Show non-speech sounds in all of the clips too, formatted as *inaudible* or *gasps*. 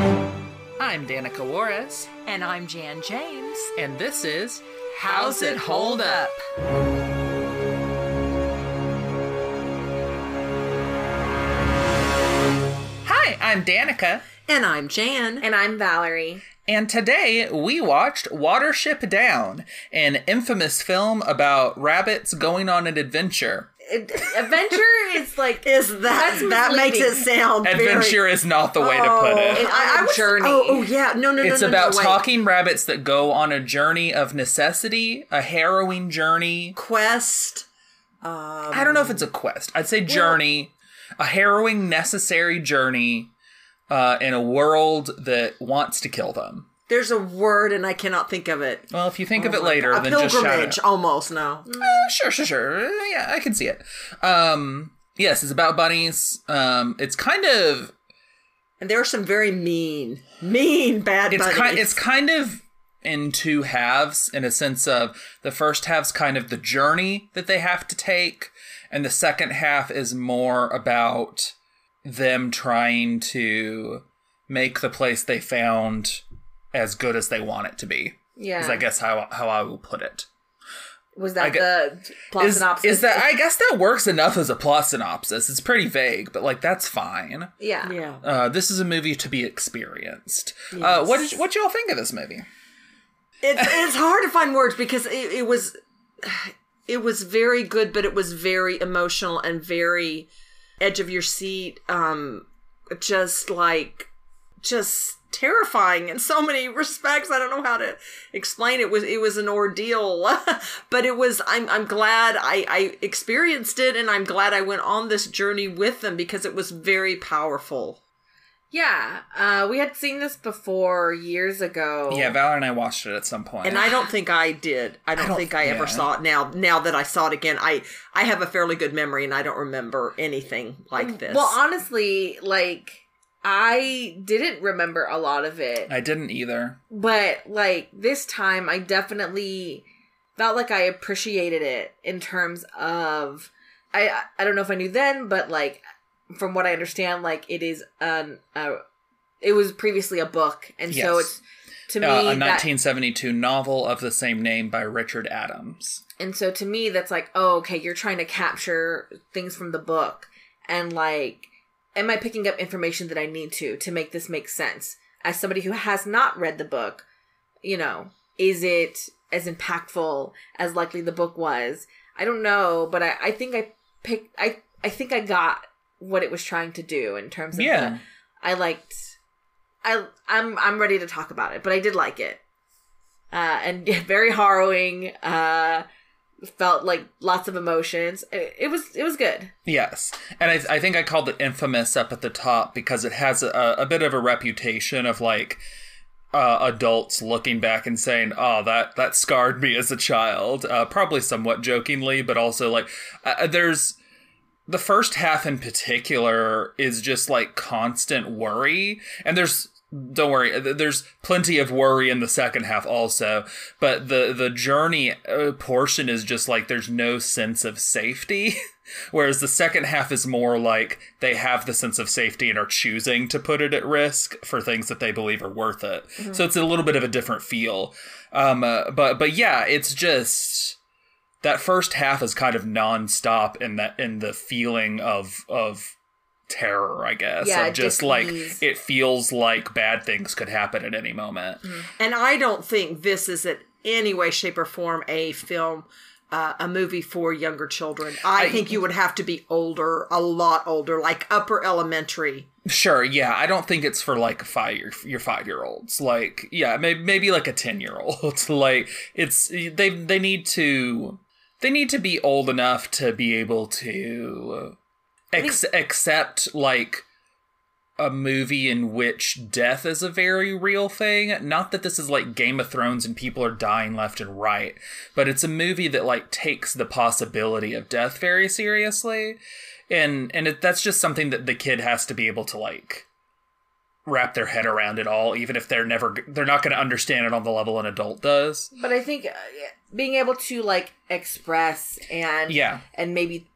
I'm Danica Juarez, And I'm Jan James. and this is How's It Hold Up? Hi, I'm Danica, And I'm Jan. And I'm Valerie. and today we watched Watership Down, an infamous film about rabbits going on an adventure. It- adventure is like *laughs* Is that that makes it misleading. sound very- Adventure is not the way to put it. It- I, I was, Journey. Oh, oh yeah, no, no, no, It's no, about no, talking rabbits that go on a journey of necessity, a harrowing journey. quest. I don't know if it's a quest. I'd say journey, a harrowing, necessary journey uh, in a world that wants to kill them. There's a word and I cannot think of it. Well, if you think of it Oh later, God. a then pilgrimage, almost. No, Uh, sure, sure, sure. Yeah, I can see it. Um, yes, it's about bunnies. Um, it's kind of and there are some very mean, mean bad it's bunnies. kind it's kind of in two halves in a sense of the first half's kind of the journey that they have to take and the second half is more about them trying to make the place they found as good as they want it to be yeah. is i guess how how i will put it was that gue- the plot is, synopsis? is that i guess that works enough as a plot synopsis it's pretty vague but like that's fine yeah. yeah. uh, this is a movie to be experienced uh, what did what y'all think of this movie It's it's hard to find words because it, it was it was very good, but it was very emotional and very edge of your seat. Um, just like just terrifying in so many *laughs* respects. I don't know how to explain it. it was it was an ordeal, *laughs* but it was. I'm I'm glad I I experienced it, and I'm glad I went on this journey with them because it was very powerful. Yeah. Uh, we had seen this before years ago. Yeah, Valor and I watched it at some. And I don't think I did. I don't, don't- think I ever saw it. Now, now that I saw it again, I I have a fairly good memory, and I don't remember anything like this. Well, honestly, like I didn't remember a lot of it, I didn't either. but like this time, I definitely felt like I appreciated it in terms of I I don't know if I knew then, but like from what I understand, like it is an uh, it was previously a book, and so it's to me Uh, a that 1972 novel of the same name by Richard Adams. And so to me, that's like, oh, okay, you're trying to capture things from the book. And like, am I picking up information that I need to to make this make sense? As somebody who has not read the book, you know, is it as impactful as likely the book was? I don't know, but I, I think I picked, I, I think I got what it was trying to do in terms of Yeah. the, I liked, I, I'm, I'm ready to talk about it, but I did like it. Uh, and *laughs* yeah, very harrowing. Uh, felt like lots of emotions. It, it was it was good. Yes, and I, I think I called it infamous up at the top because it has a, a bit of a reputation of like uh, adults looking back and saying, "Oh, that that scarred me as a child," uh, probably somewhat jokingly, but also like uh, there's the first half in particular is just like constant worry, and there's don't worry there's plenty of worry in the second half also but the the journey uh, portion is just like there's no sense of safety *laughs* whereas the second half is more like they have the sense of safety and are choosing to put it at risk for things that they believe are worth it. So it's a little bit of a different feel. Um uh, but but yeah it's just that first half is kind of nonstop in that in the feeling of of terror, I guess. Yeah, of just like dis-ease. it feels like bad things could happen at any moment. and I don't think this is in any way, shape, or form a film. Uh, a movie for younger children. I, think you would have to be older, a lot older, like upper elementary. Sure, yeah. I don't think it's for like five your your five year olds. Like, yeah, maybe maybe like a ten year old. *laughs* like, it's they they need to they need to be old enough to be able to ex- accept like a movie in which death is a very real thing. Not that this is like Game of Thrones and people are dying left and right, but it's a movie that like takes the possibility of death very seriously. And and it, that's just something that the kid has to be able to like wrap their head around it all even if they're never they're not going to understand it on the level an adult does. But I think uh, being able to like express and Yeah. and maybe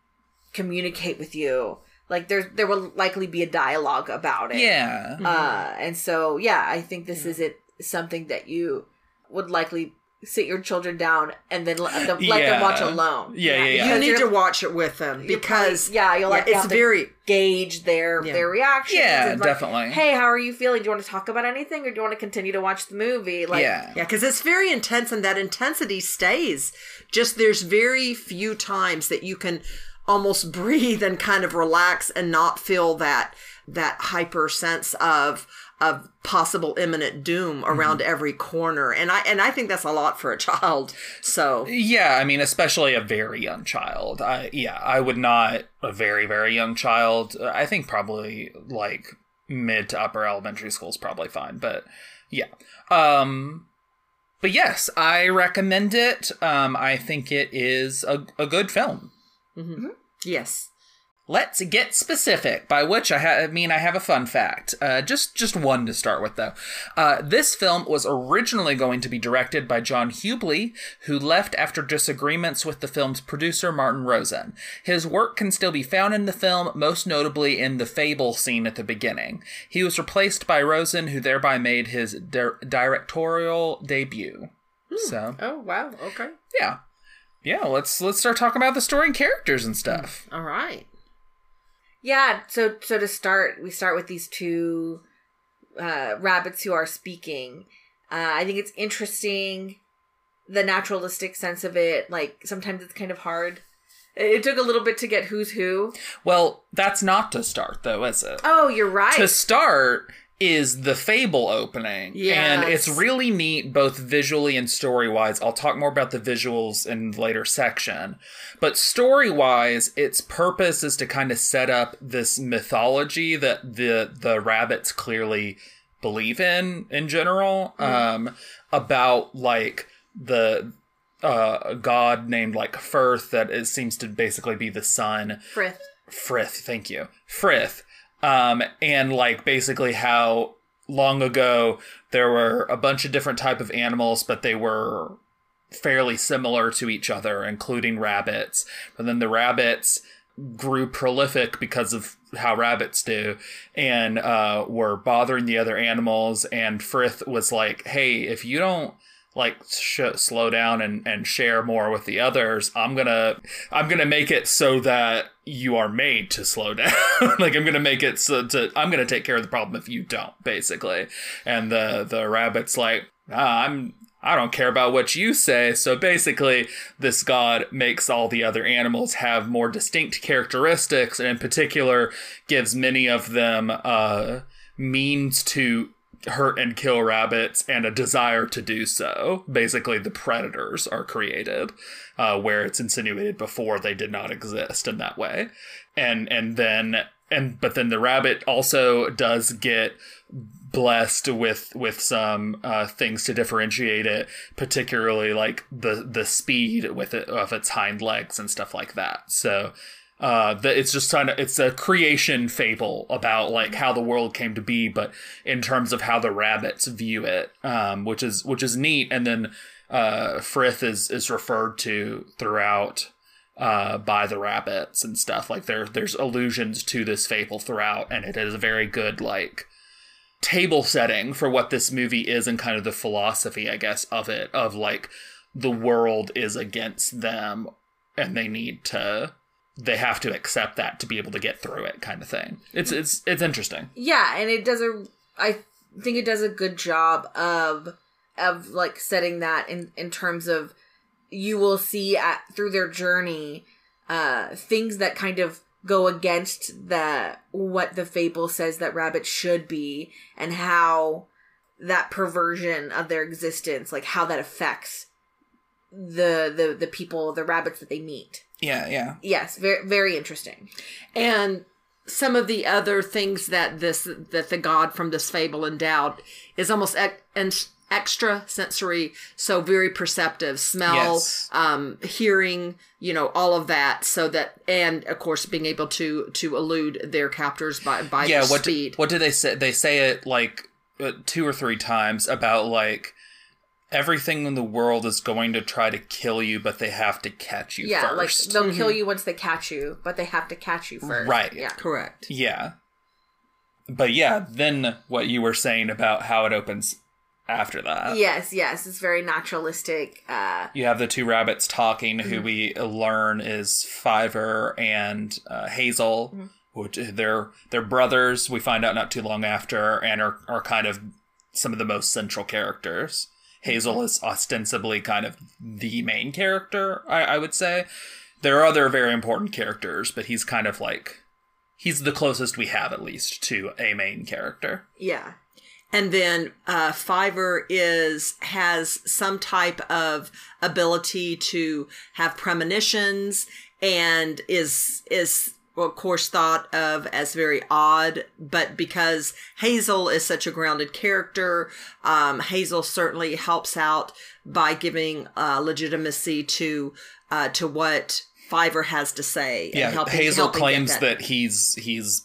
communicate with you like there there will likely be a dialogue about it. Yeah. Uh, and so yeah, I think this is it something that you would likely sit your children down and then let them, let them watch alone. Yeah, yeah, yeah. You need to watch it with them because probably- yeah, you'll like it's have to very gauge their Yeah. their reaction Yeah, like, definitely. Hey, how are you feeling? Do you want to talk about anything, or do you want to continue to watch the movie? Like, yeah. Yeah, because it's very intense, and that intensity stays. Just there's very few times that you can almost breathe and kind of relax and not feel that that hyper sense of of possible imminent doom around every corner. And I and I think that's a lot for a child. So Yeah, I mean, especially a very young child. I yeah, I would not a very very young child. uh, I think probably like mid to upper elementary school is probably fine, but yeah. Um but yes, I recommend it. Um I think it is a, a good film. Yes. Let's get specific, by which I, ha- I mean I have a fun fact. Uh, just just one to start with, though. Uh, this film was originally going to be directed by John Hubley, who left after disagreements with the film's producer Martin Rosen. His work can still be found in the film, most notably in the fable scene at the beginning. He was replaced by Rosen, who thereby made his dir- directorial debut. So Oh wow. Okay. yeah, yeah. Let's let's start talking about the story and characters and stuff. All right. Yeah, so so to start, we start with these two uh, rabbits who are speaking. Uh, I think it's interesting the naturalistic sense of it. Like sometimes it's kind of hard. It, it took a little bit to get who's who. Well, that's not to start, though, is it? Oh, you're right. to start is the fable opening Yeah. and it's really neat both visually and story wise i'll talk more about the visuals in the later section but story wise its purpose is to kind of set up this mythology that the the rabbits clearly believe in in general um about like the uh god named like firth that it seems to basically be the sun Frith. Frith, thank you. Frith. Um, and like basically how long ago there were a bunch of different type of animals, but they were fairly similar to each other, including rabbits. But then the rabbits grew prolific because of how rabbits do and uh, were bothering the other animals. And Frith was like, hey, if you don't like sh- slow down and, and share more with the others i'm gonna i'm gonna make it so that you are made to slow *laughs* down like i'm gonna make it so to i'm gonna take care of the problem if you don't basically and the the rabbit's like ah, i'm I don't care about what you say. So basically, this god makes all the other animals have more distinct characteristics, and in particular, gives many of them uh, means to hurt and kill rabbits and a desire to do so. Basically, the predators are created, uh, where it's insinuated before they did not exist in that way, and and then and but then the rabbit also does get blessed with with some uh, things to differentiate it, particularly like the the speed with it of its hind legs and stuff like that. So uh, the, it's just kind of it's a creation fable about like how the world came to be, but in terms of how the rabbits view it, um, which is which is neat. And then uh, Frith is is referred to throughout uh, by the rabbits and stuff. Like there there's allusions to this fable throughout, and it is a very good like table setting for what this movie is and kind of the philosophy, I guess, of it of like the world is against them and they need to they have to accept that to be able to get through it kind of thing. It's it's it's interesting. Yeah, and it does a. I think it does a good job of of like setting that in in terms of you will see at through their journey uh things that kind of go against the what the fable says that rabbits should be and how that perversion of their existence like how that affects the the the people the rabbits that they meet Yeah, yeah. yes very very interesting And some of the other things that this that the god from this fable endowed is almost ex- and extra sensory, so very perceptive, smell, Yes. um, hearing, you know, all of that. So that and of course being able to to elude their captors by by yeah, what speed. Do, what do they say? They say it like uh, two or three times about like everything in the world is going to try to kill you, but they have to catch you Yeah, like they'll kill you once they catch you, but they have to catch you first. Right. Yeah. Correct. yeah. But yeah, then what you were saying about how it opens after that. Yes, yes, it's very naturalistic. Uh, You have the two rabbits talking, Mm-hmm. who we learn is Fiver and uh, Hazel, Mm-hmm. which they're they're brothers. We find out not too long after, and are are kind of some of the most central characters. Hazel is ostensibly kind of the main character, I, I would say. There are other very important characters, but he's kind of like he's the closest we have, at least, to a main character. yeah. And then uh, Fiver is has some type of ability to have premonitions and is is of course thought of as very odd. But because Hazel is such a grounded character, um, Hazel certainly helps out by giving uh, legitimacy to uh, to what Fiver has to say. and Yeah, helping- Hazel helping claims that he's he's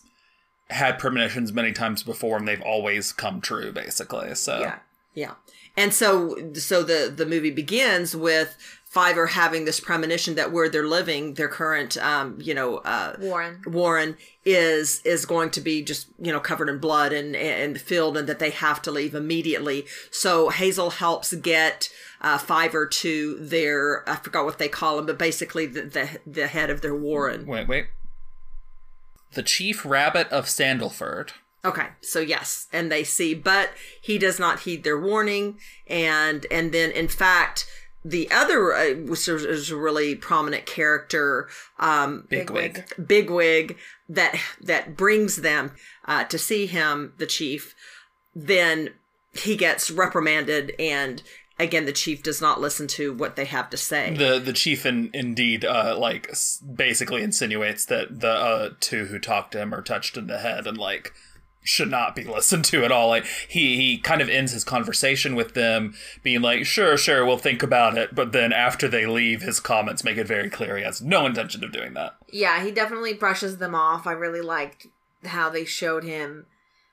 had premonitions many times before, and they've always come true, basically. So Yeah. Yeah. And so so the the movie begins with Fiver having this premonition that where they're living, their current um, you know, uh Warren. Warren is is going to be just, you know, covered in blood and and filled and that they have to leave immediately. So Hazel helps get uh, Fiver to their I forgot what they call him, but basically the the, the head of their Warren. Wait, wait. The Chief Rabbit of Sandleford. Okay, so yes, and they see, but he does not heed their warning, and and then in fact the other, uh, is- is a really prominent character, um, Bigwig. Bigwig, that that brings them uh, to see him, the chief. Then he gets reprimanded, and again, the chief does not listen to what they have to say. The the chief in, indeed uh like basically insinuates that the uh two who talked to him are touched in the head and like should not be *laughs* listened to at all. Like he he kind of ends his conversation with them being like, "Sure, sure, we'll think about it." But then after they leave, his comments make it very clear he has no intention of doing that. Yeah, he definitely brushes them off. I really liked how they showed him,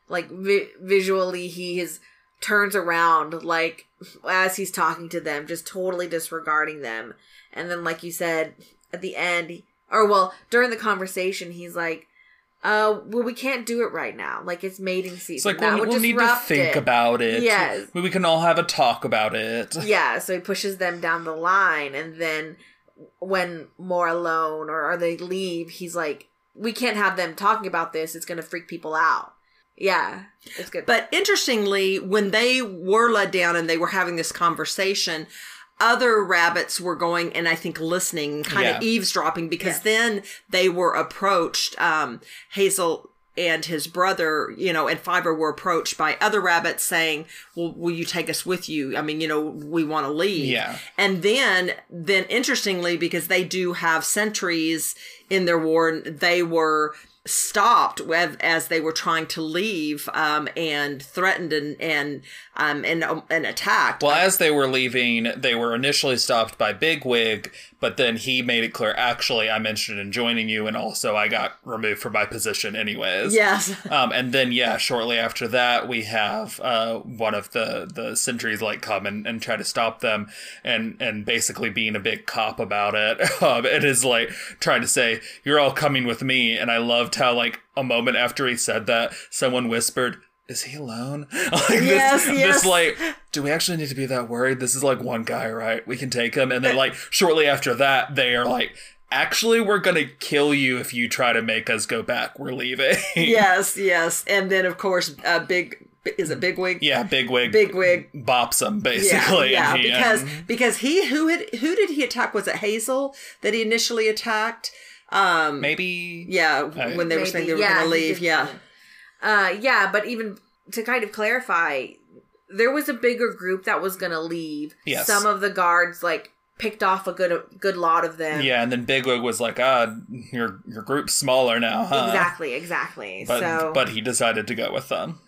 like vi- visually, he is turns around like as he's talking to them, just totally disregarding them. And then, like you said, at the end, or well, during the conversation, he's like, "Uh, well, we can't do it right now. Like it's mating season. It's like that we'll, would we'll need to think it." about it. Yes. we can all have a talk about it. *laughs* yeah so he pushes them down the line and then when more alone or, or they leave he's like we can't have them talking about this it's gonna freak people out yeah it's good But interestingly, when they were led down and they were having this conversation, other rabbits were going and I think listening, kind of Yeah. eavesdropping, because Yes. then they were approached. Um, Hazel and his brother, you know, and Fiver were approached by other rabbits saying, "Well, will you take us with you? I mean, you know, we want to leave." Yeah. And then, then interestingly, because they do have sentries in their ward, they were stopped as they were trying to leave um, and threatened and and um, and um, and attacked. Well, as they were leaving, they were initially stopped by Bigwig, but then he made it clear, actually, I'm interested in joining you, and also I got removed from my position anyways. yes. *laughs* Um, and then, yeah, shortly after that, we have uh, one of the, the sentries like come and, and try to stop them, and and basically being a big cop about it. *laughs* Um, it is like trying to say, "You're all coming with me," and I loved how like a moment after he said that, someone whispered. Is he alone? *laughs* like Yes, this, yes. this like, do we actually need to be that worried? This is like one guy, right? We can take him. And then like shortly after that, they are like, actually, we're gonna kill you if you try to make us go back. We're leaving. *laughs* yes, yes. And then of course, uh, big is it Bigwig? Yeah, Bigwig. Bigwig. bops him basically. yeah, and he, because um, because he who had who did he attack? Was it Hazel that he initially attacked? Um, maybe yeah, Uh, when they were saying they were yeah, going to leave. did Yeah, say uh yeah but even to kind of clarify there was a bigger group that was gonna leave Yes. some of the guards like picked off a good good lot of them yeah, and then Bigwig was like, "Ah, your your group's smaller now, huh?" exactly exactly But so but he decided to go with them.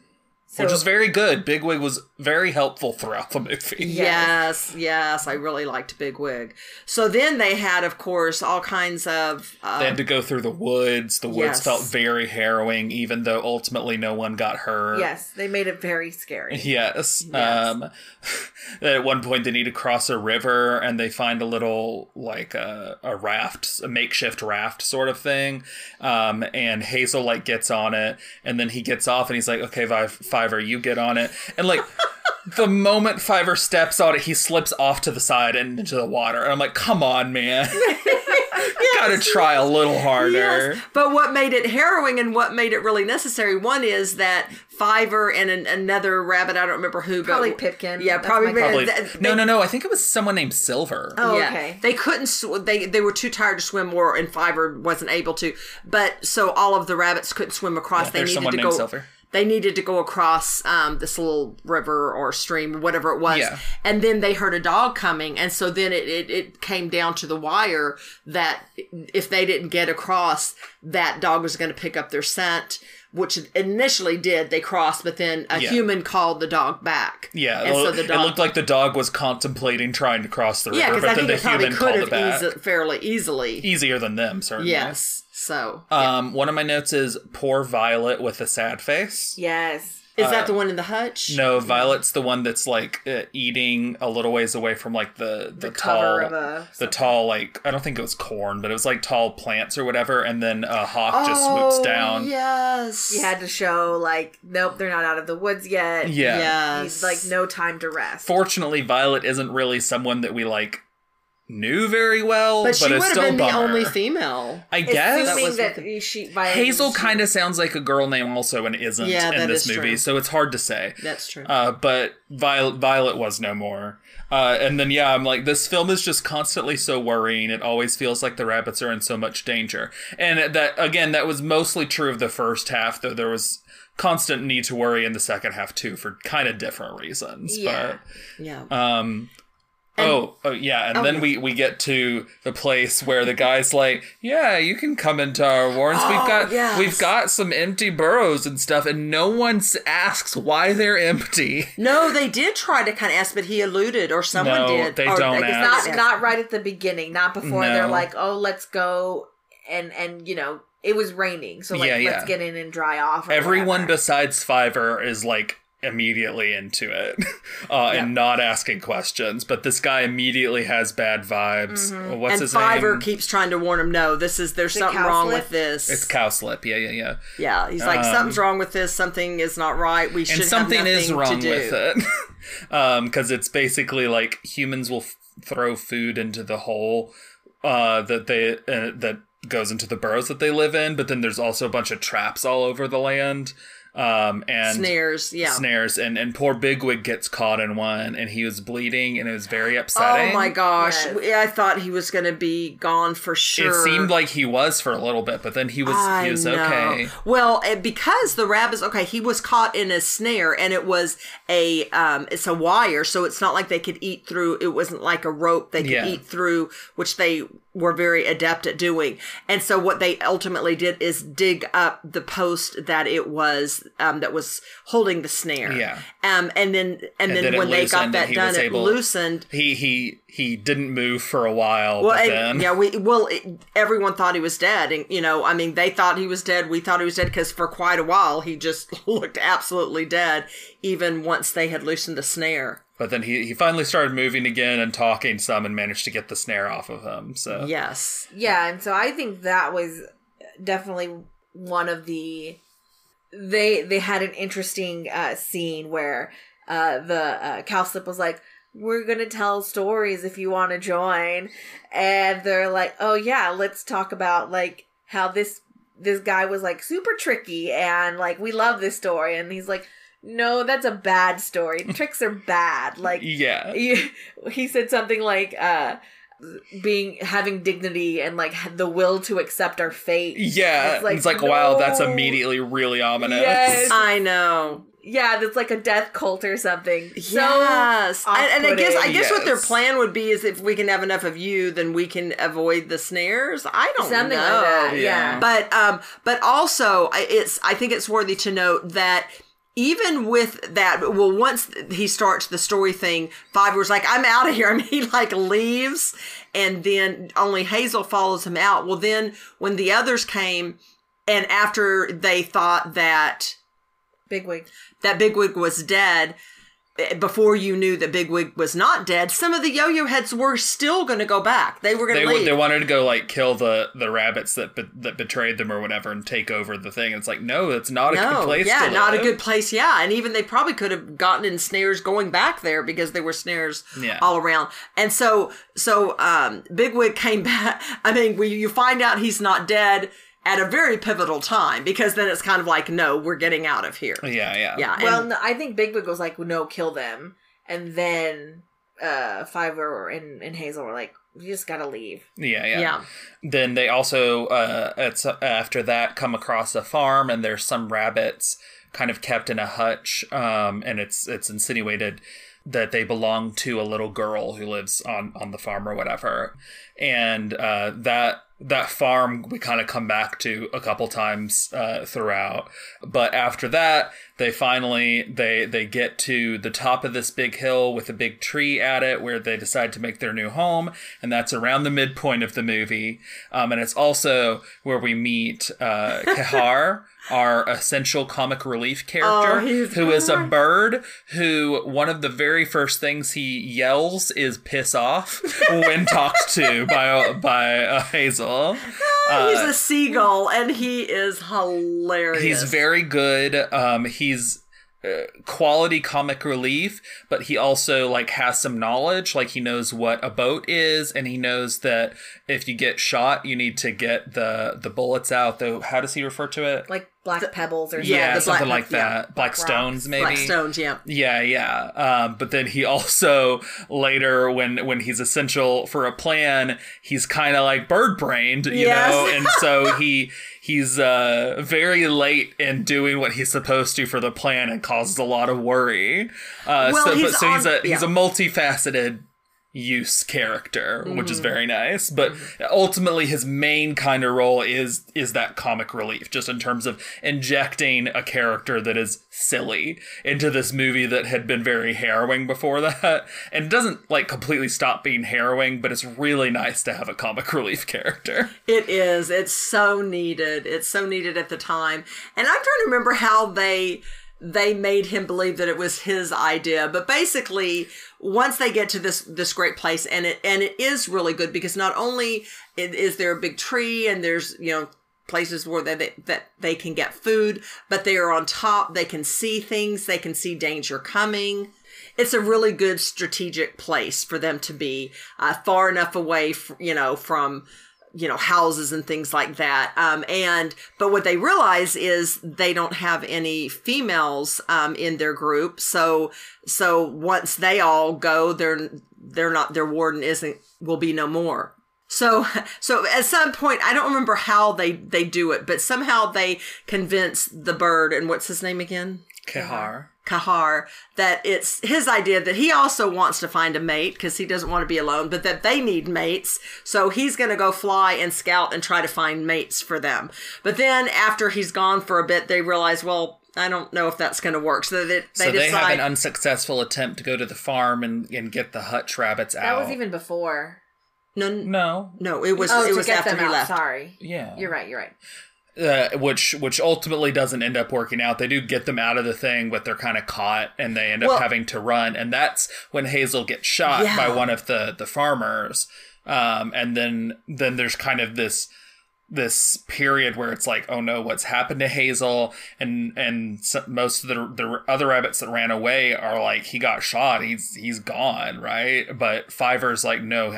Which was very good. Bigwig was very helpful throughout the movie. Yes, yes, I really liked Bigwig. So then they had, of course, all kinds of. Uh, They had to go through the woods. The woods Yes. felt very harrowing, even though ultimately no one got hurt. Yes, they made it very scary. Yes. Yes. Um, *laughs* at one point, they need to cross a river, and they find a little like a, a raft, a makeshift raft sort of thing. Um, and Hazel like gets on it, and then he gets off, and he's like, "Okay, Five, Fiver, you get on it." And like *laughs* the moment Fiver steps on it, he slips off to the side and into the water. And I'm like, "Come on, man." *laughs* You gotta try a little harder. Yes, but what made it harrowing and what made it really necessary, one is that Fiver and an, another rabbit, I don't remember who, Probably but Pipkin. Yeah, That's probably. my. Probably. th- no, they- no, no. I think it was someone named Silver. Oh, yeah, okay. They couldn't. Sw- they they were too tired to swim more, and Fiver wasn't able to. But so all of the rabbits couldn't swim across. they needed someone to named go. Silver. They needed to go across um, this little river or stream, whatever it was, Yeah. and then they heard a dog coming, and so then it, it it came down to the wire that if they didn't get across, that dog was going to pick up their scent. Which initially did, they crossed, but then a Yeah. human called the dog back. Yeah, and it, so the it looked like the dog was contemplating trying to cross the river, yeah, but I then think the it human could called have it back. easi- fairly easily. Easier than them, certainly. Yes. So Um, one of my notes is poor Violet with a sad face. Yes. is that the one in the hutch? uh, No, Violet's the one that's like uh, eating a little ways away from like the the, tall cover of a- the tall like I don't think it was corn, but it was like tall plants or whatever, and then a hawk just swoops down. Oh, Yes. You had to show like, nope, they're not out of the woods yet. Yeah. Yes. Need, like no time to rest. Fortunately, Violet isn't really someone that we like knew very well, but but, she would have been a the only female. I guess Assuming was that, what she Hazel kind of sounds like a girl name also and isn't Yeah, in this is movie, true. so it's hard to say. That's true. Uh, but Violet, Violet was no more. Uh, and then yeah, I'm like, this film is just constantly so worrying. It always feels like the rabbits are in so much danger. And that again, that was mostly true of the first half, though there was constant need to worry in the second half too for kind of different reasons. Yeah. yeah. But oh, oh yeah, and then oh. we we get to the place where the guy's like, "Yeah, you can come into our warrens. we've Oh, got yes. we've got some empty burrows and stuff, and no one asks why they're empty." no, they did try to kind of ask, but he eluded, or someone No, did. they Or don't guess ask. not not right at the beginning, not before No. they're like, oh, let's go and and you know it was raining, so like Yeah, yeah. let's get in and dry off. Everyone whatever. besides Fiver is like immediately into it *laughs* uh, Yeah. and not asking questions, but this guy immediately has bad vibes. Mm-hmm. What's and his Fiver name? keeps trying to warn him. No, this is there's The something cow wrong with this. it's Cowslip. Yeah, yeah, yeah. yeah, he's like Um, something's wrong with this. Something is not right. We should and something have is wrong to do. with it *laughs* because it's basically like humans will f- throw food into the hole uh, that they uh, that goes into the burrows that they live in but then there's also a bunch of traps all over the land um, and Snares. Yeah. snares and and poor bigwig gets caught in one and he was bleeding and it was very upsetting Oh my gosh! Yes. I thought he was going to be gone for sure. it seemed like he was for a little bit but then he was I he was know. okay Well, eh, because the rabbits, okay, he was caught in a snare, and it was a, um, it's a wire, so it's not like they could eat through. It wasn't like a rope they could Yeah. eat through, which they were very adept at doing. And so what they ultimately did is dig up the post that it was, um, that was holding the snare. Yeah. Um, and then, and, then, then when they got that done, was it loosened. he he he didn't move for a while Well, and- then yeah, we well, it, everyone thought he was dead, and you know, I mean, they thought he was dead. We thought he was dead because for quite a while he just *laughs* looked absolutely dead, even once they had loosened the snare. But then he, he finally started moving again and talking some and managed to get the snare off of him. So. Yes, Yeah, and so I think that was definitely one of the they they had an interesting uh scene where uh the uh cowslip was like we're gonna tell stories if you want to join. And they're like oh yeah let's talk about like how this this guy was like super tricky and like we love this story. And he's like no that's a bad story *laughs* tricks are bad like yeah, you, he said something like uh being having dignity and like the will to accept our fate yeah. It's like, It's like, wow, that's immediately really ominous. Yes. I know. yeah that's like a death cult or something so and, and I guess I off-putting. guess what their plan would be is if we can have enough of you, then we can avoid the snares. I don't something know. like that Yeah. yeah, But um, but also it's I think it's worthy to note that even with that, well, once he starts the story thing, Fiver's like, I'm out of here. *laughs* And he like leaves and then only Hazel follows him out. Well, then when the others came and after they thought that Bigwig. that Bigwig was dead, before you knew that Bigwig was not dead, some of the yo-yo heads were still going to go back. They were going They to leave. they wanted to go like kill the the rabbits that be, that betrayed them or whatever and take over the thing. And it's like no, it's not a good place. yeah, to not a good place. Yeah, and even they probably could have gotten in snares going back there because there were snares Yeah. all around. And so, so um, Bigwig came *laughs* back. I mean, we, you find out he's not dead at a very pivotal time because then it's kind of like, no, we're getting out of here. Yeah, yeah, Yeah. Well, and- no, I think Bigwig was like, no, kill them. And then uh Fiver and, and Hazel were like, we just gotta leave. yeah, yeah. yeah. Then they also, uh, it's after that, come across a farm, and there's some rabbits kind of kept in a hutch, um, and it's it's insinuated that they belong to a little girl who lives on on the farm or whatever, and uh, that that farm we kind of come back to a couple times uh, throughout, but after that they finally they they get to the top of this big hill with a big tree at it where they decide to make their new home and that's around the midpoint of the movie um, and it's also where we meet uh, *laughs* Kehaar our essential comic relief character Oh, who is a bird who one of the very first things he yells is piss off when *laughs* talked to by by uh, Hazel he's a seagull and he is hilarious. He's very good. Um, he's uh, quality comic relief, but he also like has some knowledge. Like he knows what a boat is, and he knows that if you get shot, you need to get the the bullets out. Though, how does he refer to it? Like black pebbles or yeah, the something black- like yeah, that. Black rocks, stones, maybe. Black stones, yeah. Yeah, yeah. Um, but then he *laughs* also later, when when he's essential for a plan, he's kind of like bird brained, you Yes. know, and so he *laughs* he's uh, very late in doing what he's supposed to for the plan and causes a lot of worry. Uh, Well, so, he's but, so he's on- a he's a multifaceted use character which Mm-hmm. is very nice but ultimately his main kind of role is is that comic relief just in terms of injecting a character that is silly into this movie that had been very harrowing before that and doesn't like completely stop being harrowing but it's really nice to have a comic *laughs* relief character It is. It's so needed. It's so needed at the time. And I'm trying to remember how they they made him believe that it was his idea. But basically, once they get to this this great place, and it and it is really good because not only is there a big tree and there's you know places where they, that they can get food, but they are on top. They can see things. They can see danger coming it's a really good strategic place for them to be uh, far enough away f- you know from you know houses and things like that. Um, and but what they realize is they don't have any females um, in their group. So so once they all go they're they're not their warden isn't will be no more. So so at some point I don't remember how they they do it but somehow they convince the bird and what's his name again? Kehaar Kehaar that it's his idea that he also wants to find a mate because he doesn't want to be alone, but that they need mates. So he's going to go fly and scout and try to find mates for them. But then after he's gone for a bit, they realize, well, I don't know if that's going to work. So they, they so they have decide. an unsuccessful attempt to go to the farm and, and get the hutch rabbits out. That was even before. no, no no, it was Oh, it was get after them he out. left. Sorry. yeah You're right. You're right. Uh, which which ultimately doesn't end up working out. They do get them out of the thing, but they're kind of caught, and they end up having to run. And that's when Hazel gets shot Yeah. by one of the the farmers. Um, and then then there's kind of this this period where it's like, oh no, what's happened to Hazel? And and so, most of the the other rabbits that ran away are like, he got shot, he's he's gone, right? But Fiver's like, no,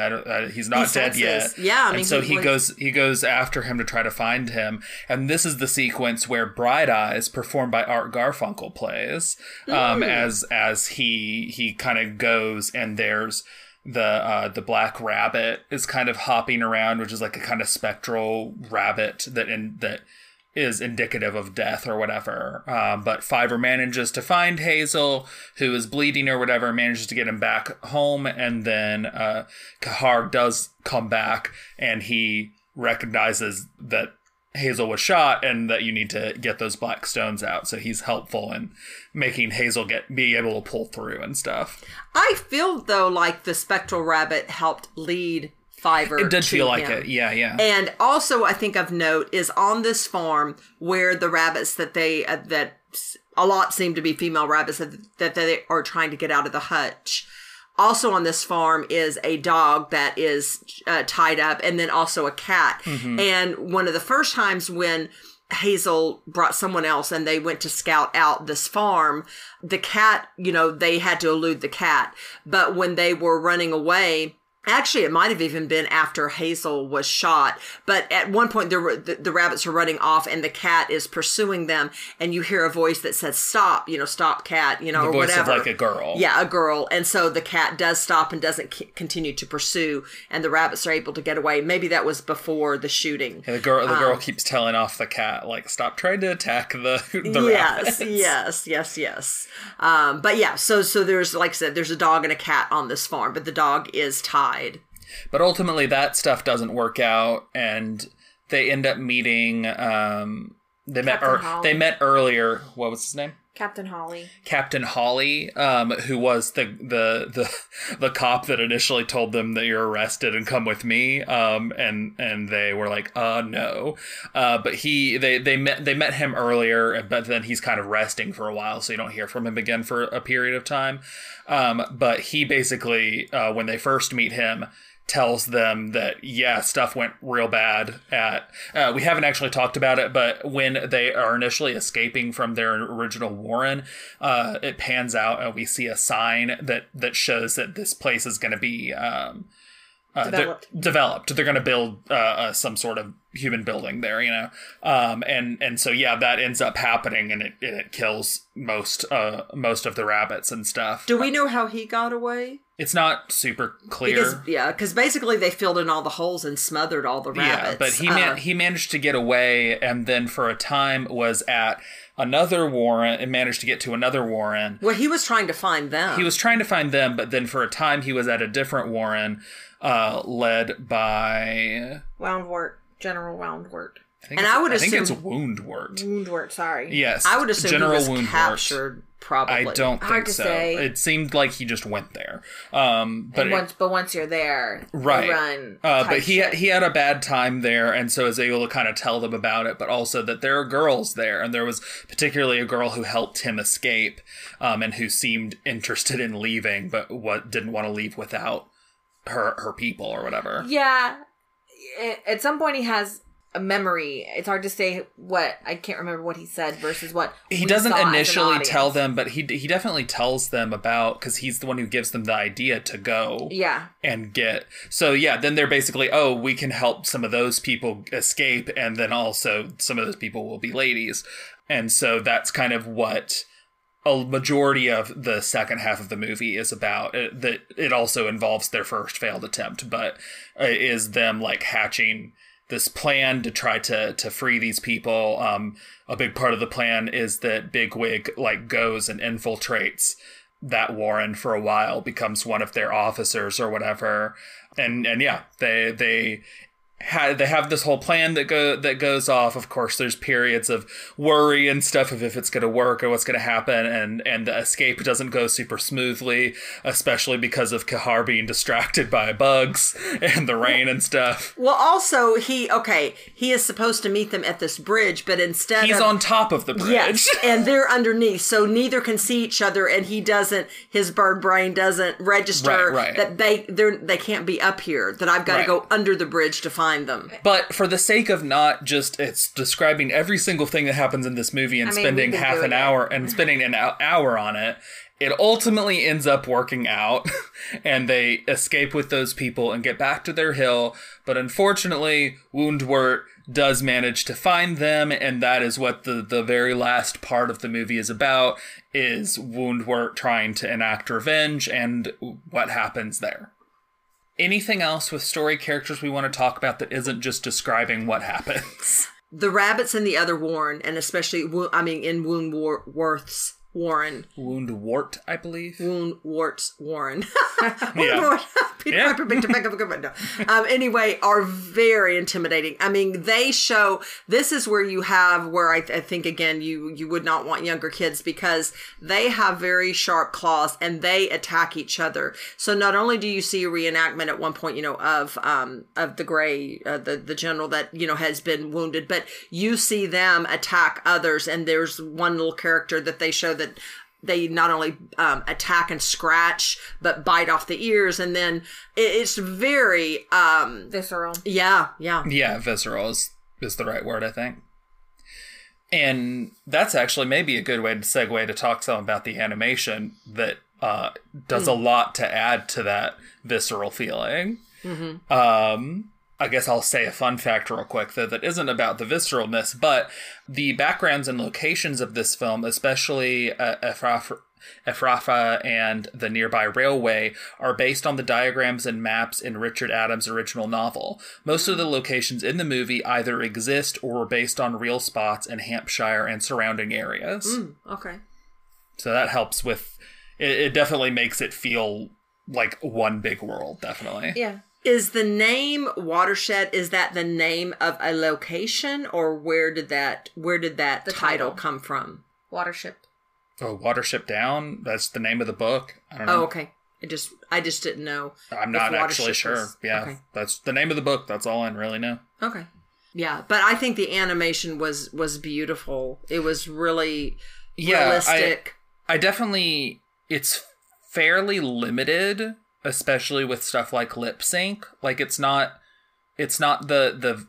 he's not He's dead yet. Yeah, I and so he he goes he goes after him to try to find him and this is the sequence where bright eyes performed by art garfunkel plays um, as as he he kind of goes and there's the uh, the black rabbit is kind of hopping around which is like a kind of spectral rabbit that in that is indicative of death or whatever. Um, but Fiver manages to find Hazel, who is bleeding or whatever, manages to get him back home, and then uh, Kehaar does come back, and he recognizes that Hazel was shot and that you need to get those black stones out. So he's helpful in making Hazel get be able to pull through and stuff. I feel though like the spectral rabbit helped lead Fiver. It did feel like him. it. Yeah, yeah. And also, I think of note is on this farm where the rabbits that they uh, that a lot seem to be female rabbits that, that they are trying to get out of the hutch. Also on this farm is a dog that is uh, tied up, and then also a cat. And one of the first times when Hazel brought someone else and they went to scout out this farm, the cat, you know, they had to elude the cat. But when they were running away, Actually, it might have even been after Hazel was shot. But at one point, there were the, the rabbits are running off, and the cat is pursuing them. And you hear a voice that says, "Stop!" You know, "Stop, cat!" You know, the or voice whatever. of like a girl. Yeah, a girl. And so the cat does stop and doesn't c- continue to pursue, and the rabbits are able to get away. Maybe that was before the shooting. The girl, the Um, girl keeps telling off the cat, like, "Stop trying to attack the *laughs* the yes, rabbits." yes, yes, yes. Um, but yeah, so so there's like I said, there's a dog and a cat on this farm, but the dog is tied. But ultimately, that stuff doesn't work out, and they end up meeting. Um, they met. Captain Or, Holly. they met earlier. What was his name? Captain Holly. Captain Holly, um, who was the, the the the cop that initially told them that you're arrested and come with me, um, and and they were like, uh, no, uh, but he they they met they met him earlier, but then he's kind of resting for a while, so you don't hear from him again for a period of time. Um, but he basically, uh, when they first meet him, tells them that yeah stuff went real bad at uh, we haven't actually talked about it but when they are initially escaping from their original warren uh, it pans out and we see a sign that that shows that this place is going to be um, uh, they're- Developed. developed they're going to build uh, uh, some sort of human building there you know um, and and so yeah that ends up happening and it, and it kills most uh, most of the rabbits and stuff Do we know how he got away? it's not super clear Because yeah, because basically they filled in all the holes and smothered all the rabbits. Yeah, but he Uh, man- he managed to get away, and then for a time was at another warren and managed to get to another warren. well, he was trying to find them. He was trying to find them, but then for a time he was at a different warren, uh, led by Woundwort. General Woundwort. I And I would I think it's assume- Woundwort. Woundwort, sorry. Yes, I would assume General he was Woundwort. captured. Probably. I don't Hard think so. say. It seemed like he just went there. Um, but And once, but once you're there, you right run. uh, but he shit. he had a bad time there and so is able to kind of tell them about it but also that there are girls there and there was particularly a girl who helped him escape um, and who seemed interested in leaving but what didn't want to leave without her her people or whatever Yeah. At some point, he has a memory. It's hard to say what I can't remember what he said versus what he doesn't saw as an initially tell them but he he definitely tells them about because he's the one who gives them the idea to go Yeah, and get so yeah then they're basically oh we can help some of those people escape and then also some of those people will be ladies and so that's kind of what a majority of the second half of the movie is about it, that it also involves their first failed attempt but uh, is them like hatching this plan to try to to free these people um a big part of the plan is that bigwig like goes and infiltrates that Warren for a while becomes one of their officers or whatever. And and yeah, they they had they have this whole plan that go that goes off. Of course, there's periods of worry and stuff of if it's going to work or what's going to happen, and and the escape doesn't go super smoothly, especially because of Kehaar being distracted by bugs *laughs* and the rain and stuff. Well, also he okay. He is supposed to meet them at this bridge, but instead He's of, on top of the bridge. Yes, *laughs* and they're underneath, so neither can see each other, and he doesn't. His bird brain doesn't register Right, right. that they they're they can't be up here. That I've got Right. to go under the bridge to find them. But for the sake of not just it's describing every single thing that happens in this movie and I mean, spending half an it. hour and spending an hour on it, it ultimately ends up working out *laughs* and they escape with those people and get back to their hill. But unfortunately, Woundwort does manage to find them and that is what the the very last part of the movie is about is Woundwort trying to enact revenge and what happens there. Anything else with story characters we want to talk about that isn't just describing what happens? The rabbits in the other Warren, and especially I mean in Woundwort's Warren. Wound Wart, I believe. Wound Warts Warren. *laughs* *laughs* Yeah. *laughs* Peter Yeah. Piper, Victor Beckham, Beckham, no. Um, anyway, are very intimidating. I mean, they show this is where you have where I, I think again you you would not want younger kids because they have very sharp claws and they attack each other. So not only do you see a reenactment at one point, you know, of um of the gray uh, the the general that you know has been wounded, but you see them attack others. And there's one little character that they show that they not only um, attack and scratch but bite off the ears and then it's very um Visceral. yeah yeah Yeah, visceral is, is the right word, I think. And that's actually maybe a good way to segue to talk some about the animation that uh, does a lot to add to that visceral feeling. Um, I guess I'll say a fun fact real quick, though, that isn't about the visceralness, but the backgrounds and locations of this film, especially uh, Efrafa, Efrafa and the nearby railway, are based on the diagrams and maps in Richard Adams' original novel. Most of the locations in the movie either exist or are based on real spots in Hampshire and surrounding areas. okay So that helps with it, it definitely makes it feel like one big world, definitely. Yeah. Is the name watershed is that the name of a location or where did that where did that The title, title. come from Watership. Oh, Watership Down, that's the name of the book. I don't know. oh okay i just i just didn't know I'm not actually sure. was- Yeah. okay That's the name of the book. That's all I really know. okay yeah but i think the animation was was beautiful it was really Yeah, I- realistic I definitely it's fairly limited, especially with stuff like lip sync. Like it's not it's not the the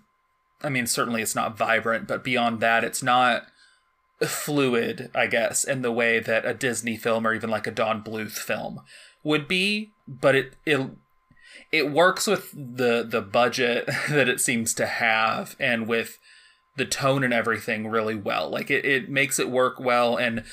I mean certainly it's not vibrant, but beyond that it's not fluid, I guess, in the way that a Disney film or even like a Don Bluth film would be, but it it it works with the the budget *laughs* that it seems to have and with the tone and everything really well. Like it, it makes it work well. And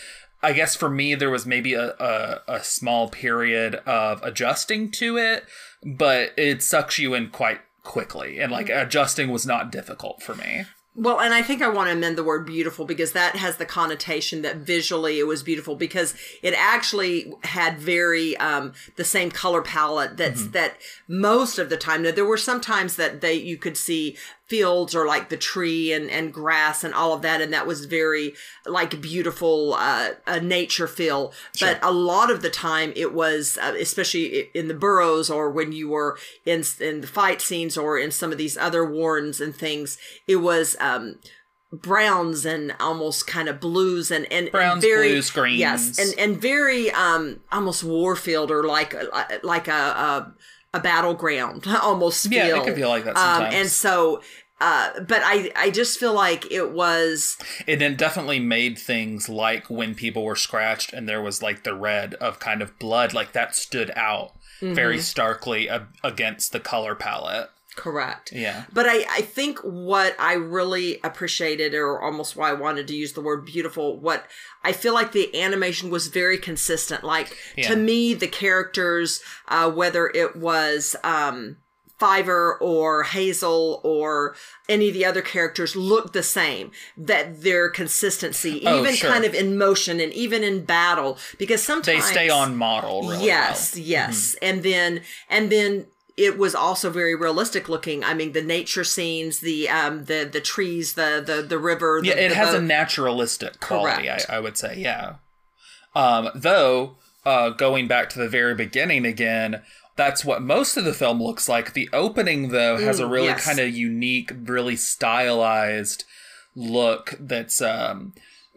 I guess for me, there was maybe a, a, a small period of adjusting to it, but it sucks you in quite quickly. And like adjusting was not difficult for me. Well, and I think I want to amend the word beautiful because that has the connotation that visually it was beautiful because it actually had very um the same color palette that's that most of the time. Now there were some times that they you could see fields or like the tree and and grass and all of that and that was very like beautiful uh, a nature feel but a lot of the time it was uh, especially in the burrows or when you were in in the fight scenes or in some of these other warrens and things it was um browns and almost kind of blues and and, and very blues, greens. yes and and very um almost warfield or like like a a, a battleground *laughs* almost feel Yeah, it could feel like that um, sometimes. and so uh but i i just feel like it was It then definitely made things like when people were scratched and there was like the red of kind of blood, like that stood out very starkly against the color palette. Correct Yeah. But I, I think what I really appreciated, or almost why I wanted to use the word beautiful, what I feel like the animation was very consistent. Like Yeah. to me, the characters, uh, whether it was um, Fiver or Hazel or any of the other characters, looked the same. That their consistency, Oh, even sure. kind of in motion and even in battle, because sometimes They stay on model really yes well. yes and then and then it was also very realistic looking i mean the nature scenes the um the the trees the the the river the, Yeah, it has a naturalistic quality, I, I would say, yeah. Um, though, uh, going back to the very beginning again, that's what most of the film looks like. The opening, though, has a Mm, really yes. kind of unique, really stylized look that's um,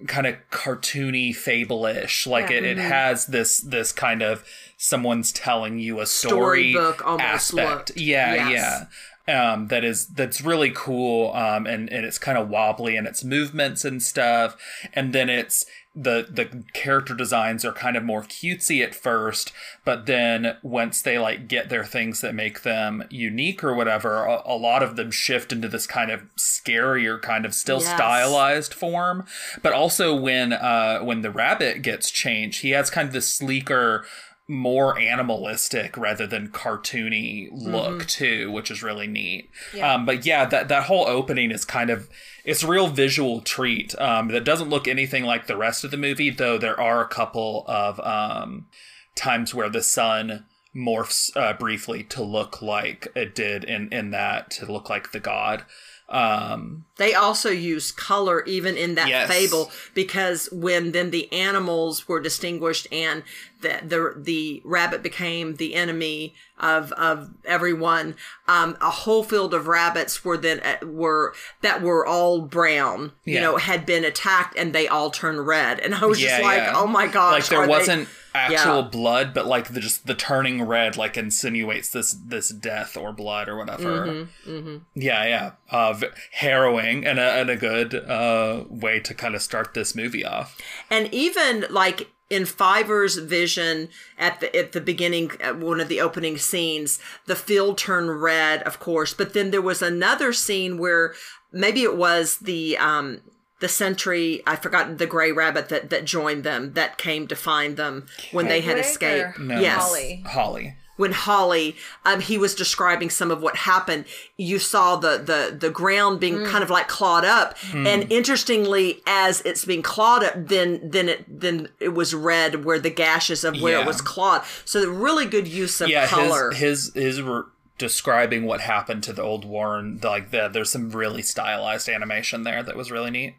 kind of cartoony, fable-ish. Like it, Mm-hmm. it has this this kind of someone's telling you a story Storybook aspect. look. Yeah, Yes. yeah um, that is that's really cool um, and and it's kind of wobbly in its movements and stuff and then it's the the character designs are kind of more cutesy at first but then once they like get their things that make them unique or whatever a, a lot of them shift into this kind of scarier kind of still Yes. stylized form but also when uh when the rabbit gets changed he has kind of this sleeker more animalistic rather than cartoony look Mm-hmm. too, which is really neat. Yeah. Um, but yeah, that that whole opening is kind of it's a real visual treat um, that doesn't look anything like the rest of the movie, though there are a couple of um, times where the sun morphs uh, briefly to look like it did in in that to look like the god. Um, They also use color even in that Yes. fable because when then the animals were distinguished and the the the rabbit became the enemy of of everyone, um, a whole field of rabbits were then uh, were that were all brown. You know, had been attacked and they all turned red, and I was Yeah, just like, yeah. oh my gosh, like there wasn't actual Yeah. blood, but like the just the turning red like insinuates this this death or blood or whatever. Mm-hmm, Yeah, yeah, uh, v- harrowing and a and a good uh, way to kind of start this movie off. and even like in Fiver's vision at the at the beginning, at one of the opening scenes, the field turned red, of course. But then there was another scene where maybe it was the um the sentry I forgot the gray rabbit that that joined them that came to find them when they had escaped. or No. Yes, Holly? Holly. when Holly, um, he was describing some of what happened. You saw the the the ground being kind of like clawed up, and interestingly, as it's being clawed up, then then it then it was red where the gashes of where Yeah. it was clawed. So the really good use of Yeah, color. his his his re- describing what happened to the old Warren. Like the, there's some really stylized animation there that was really neat.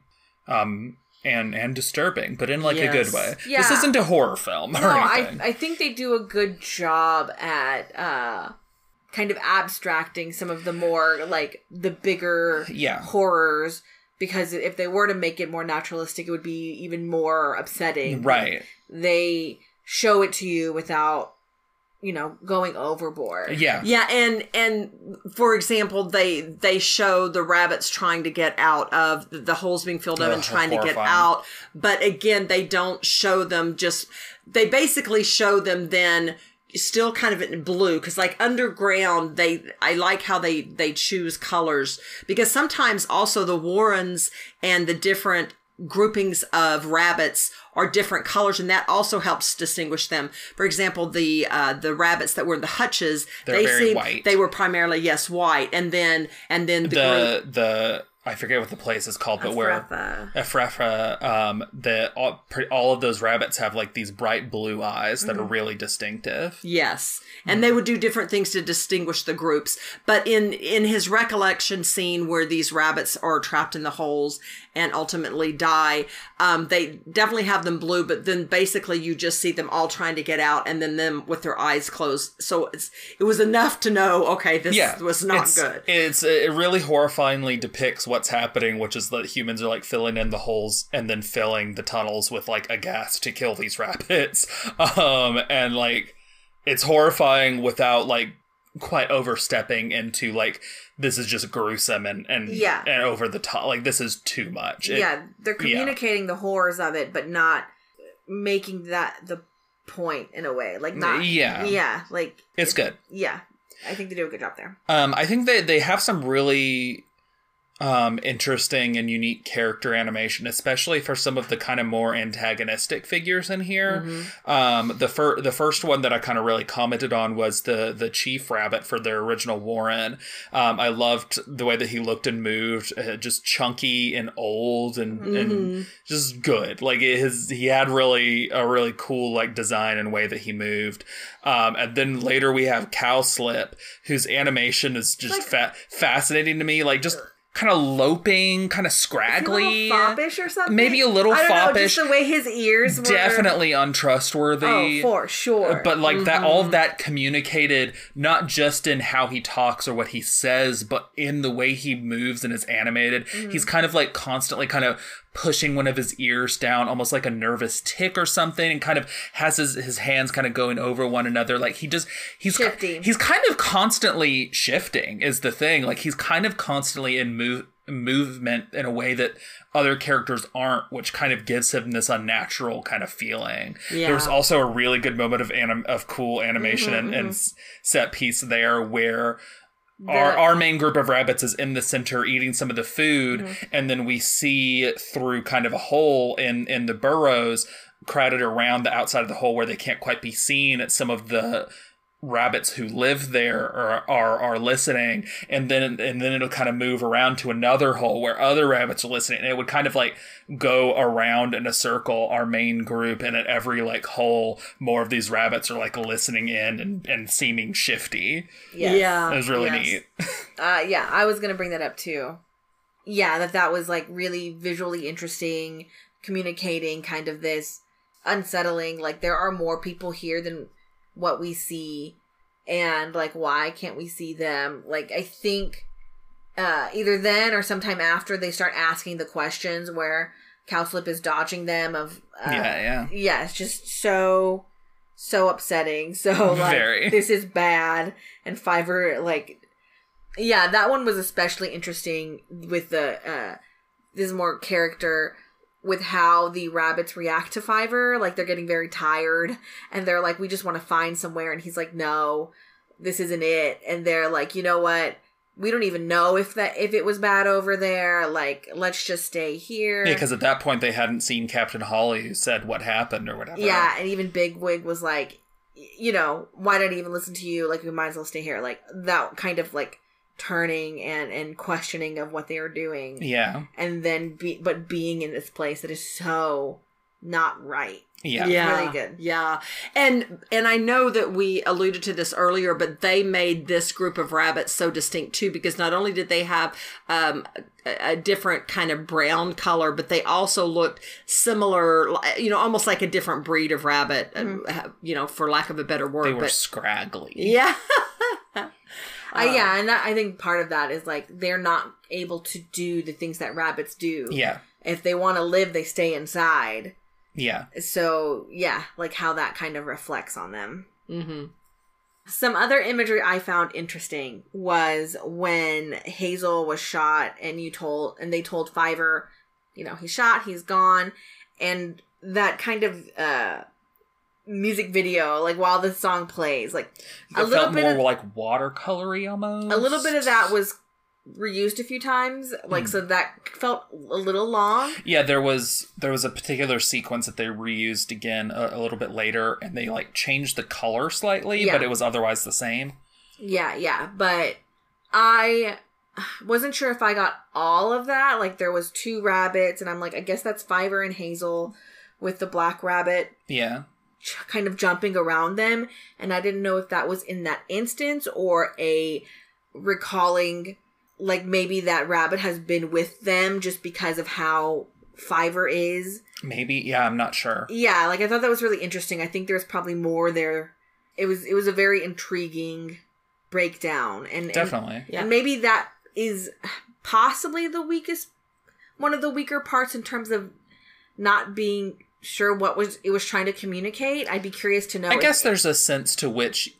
Um. And and disturbing, but in like a good Yes. way. This isn't a horror film No. I I think they do a good job at uh kind of abstracting some of the more like the bigger Yeah. horrors because if they were to make it more naturalistic it would be even more upsetting. right. They show it to you without you know going overboard. Yeah. Yeah, and and for example, they they show the rabbits trying to get out of the holes being filled up and Ugh, trying to get out, but again, they don't show them just. They basically show them then still kind of in blue because like underground they i like how they they choose colors because sometimes also the warrens and the different groupings of rabbits are different colors and that also helps distinguish them for example the uh the rabbits that were in the hutches They're they very seemed white. they were primarily yes white and then and then the, group the the I forget what the place is called, but where Efrafa. Efrafa, um, the all, pre- all of those rabbits have like these bright blue eyes that are really distinctive. Yes. And they would do different things to distinguish the groups. But in in his recollection scene where these rabbits are trapped in the holes and ultimately die, um, they definitely have them blue, but then basically you just see them all trying to get out and then them with their eyes closed. So it's it was enough to know, okay, this Yeah, was not it's, good. It's it really horrifyingly depicts what's happening, which is that humans are like filling in the holes and then filling the tunnels with like a gas to kill these *laughs* rabbits. Um, and like it's horrifying without like quite overstepping into like this is just gruesome and and Yeah. and over the top. Like this is too much. It- yeah, they're communicating the horrors of it, but not making that the point in a way. Like not Yeah. yeah, like it's good. yeah. I think they do a good job there. Um, I think that they have some really um, interesting and unique character animation, especially for some of the kind of more antagonistic figures in here. Um, the fir- the first one that I kind of really commented on was the the chief rabbit for their original Warren. Um, I loved the way that he looked and moved, uh, just chunky and old and and just good. Like his he had really a really cool like design and way that he moved. Um, and then later we have Cowslip, whose animation is just Like- fa- fascinating to me. Like just kind of loping, kind of scraggly, a little foppish or something? Maybe a little I don't know, foppish. just the way his ears were definitely untrustworthy. Oh, for sure. But like that, all of mm-hmm. that communicated not just in how he talks or what he says, but in the way he moves and is animated. He's mm. kind of like constantly kind of pushing one of his ears down, almost like a nervous tick or something, and kind of has his, his hands kind of going over one another. Like he just he's Shifty. he's kind of constantly shifting is the thing. Like he's kind of constantly in move movement in a way that other characters aren't, which kind of gives him this unnatural kind of feeling. Yeah. There's also a really good moment of anim- of cool animation and, and mm-hmm, set piece there where our, our main group of rabbits is in the center eating some of the food mm-hmm. and then we see through kind of a hole in in the burrows crowded around the outside of the hole where they can't quite be seen. At some of the rabbits who live there are, are are listening and then and then it'll kind of move around to another hole where other rabbits are listening and it would kind of like go around in a circle our main group and at every like hole more of these rabbits are like listening in and, and seeming shifty Yes. Yeah. it was really yes. neat *laughs* Uh, yeah, I was gonna bring that up too. Yeah, that that was like really visually interesting, communicating kind of this unsettling. Like there are more people here than what we see, and like why can't we see them? Like I think uh, either then or sometime after they start asking the questions where Cowslip is dodging them. Of uh, yeah yeah yeah, it's just so so upsetting. So *laughs* like Very. this is bad and Fiver like yeah, that one was especially interesting with the uh this more character with how the rabbits react to Fiver. Like they're getting very tired and they're like, We just want to find somewhere and he's like, No, this isn't it and they're like, you know what? We don't even know if that if it was bad over there. Like, let's just stay here. because at that point they hadn't seen captain holly who said what happened or whatever Yeah, and even Bigwig was like, you know, why did I even listen to you? Like, we might as well stay here. Like that kind of like turning and and questioning of what they are doing, yeah. And then be but being in this place that is so not right. yeah. Yeah really good. yeah. And and i know that we alluded to this earlier but they made this group of rabbits so distinct too because not only did they have um, a, a different kind of brown color but they also looked similar li- you know almost like a different breed of rabbit uh, you know for lack of a better word they were but scraggly. Yeah *laughs* Uh, yeah, and that, I think part of that is like they're not able to do the things that rabbits do. yeah If they want to live, they stay inside. yeah So yeah, like how that kind of reflects on them. hmm Some other imagery I found interesting was when Hazel was shot and you told and they told Fiver, you know, he's shot, he's gone, and that kind of uh music video, like while the song plays, like a it little felt bit more of like watercolory almost a little bit of that was reused a few times, like Hmm. so that felt a little long. Yeah, there was there was a particular sequence that they reused again a, a little bit later, and they like changed the color slightly, Yeah. but it was otherwise the same. Yeah, yeah, but I wasn't sure if I got all of that. Like there was two rabbits, and I'm like, I guess that's Fiver and Hazel with the black rabbit Yeah, kind of jumping around them, and I didn't know if that was in that instance or a recalling, like maybe that rabbit has been with them just because of how fiver is. maybe. Yeah, I'm not sure. Yeah, like I thought that was really interesting. I think there's probably more there. It was it was a very intriguing breakdown, and and- Definitely. Yeah. and maybe that is possibly the weakest, one of the weaker parts in terms of not being sure what was it was trying to communicate. I'd be curious to know. I guess there's a sense to which,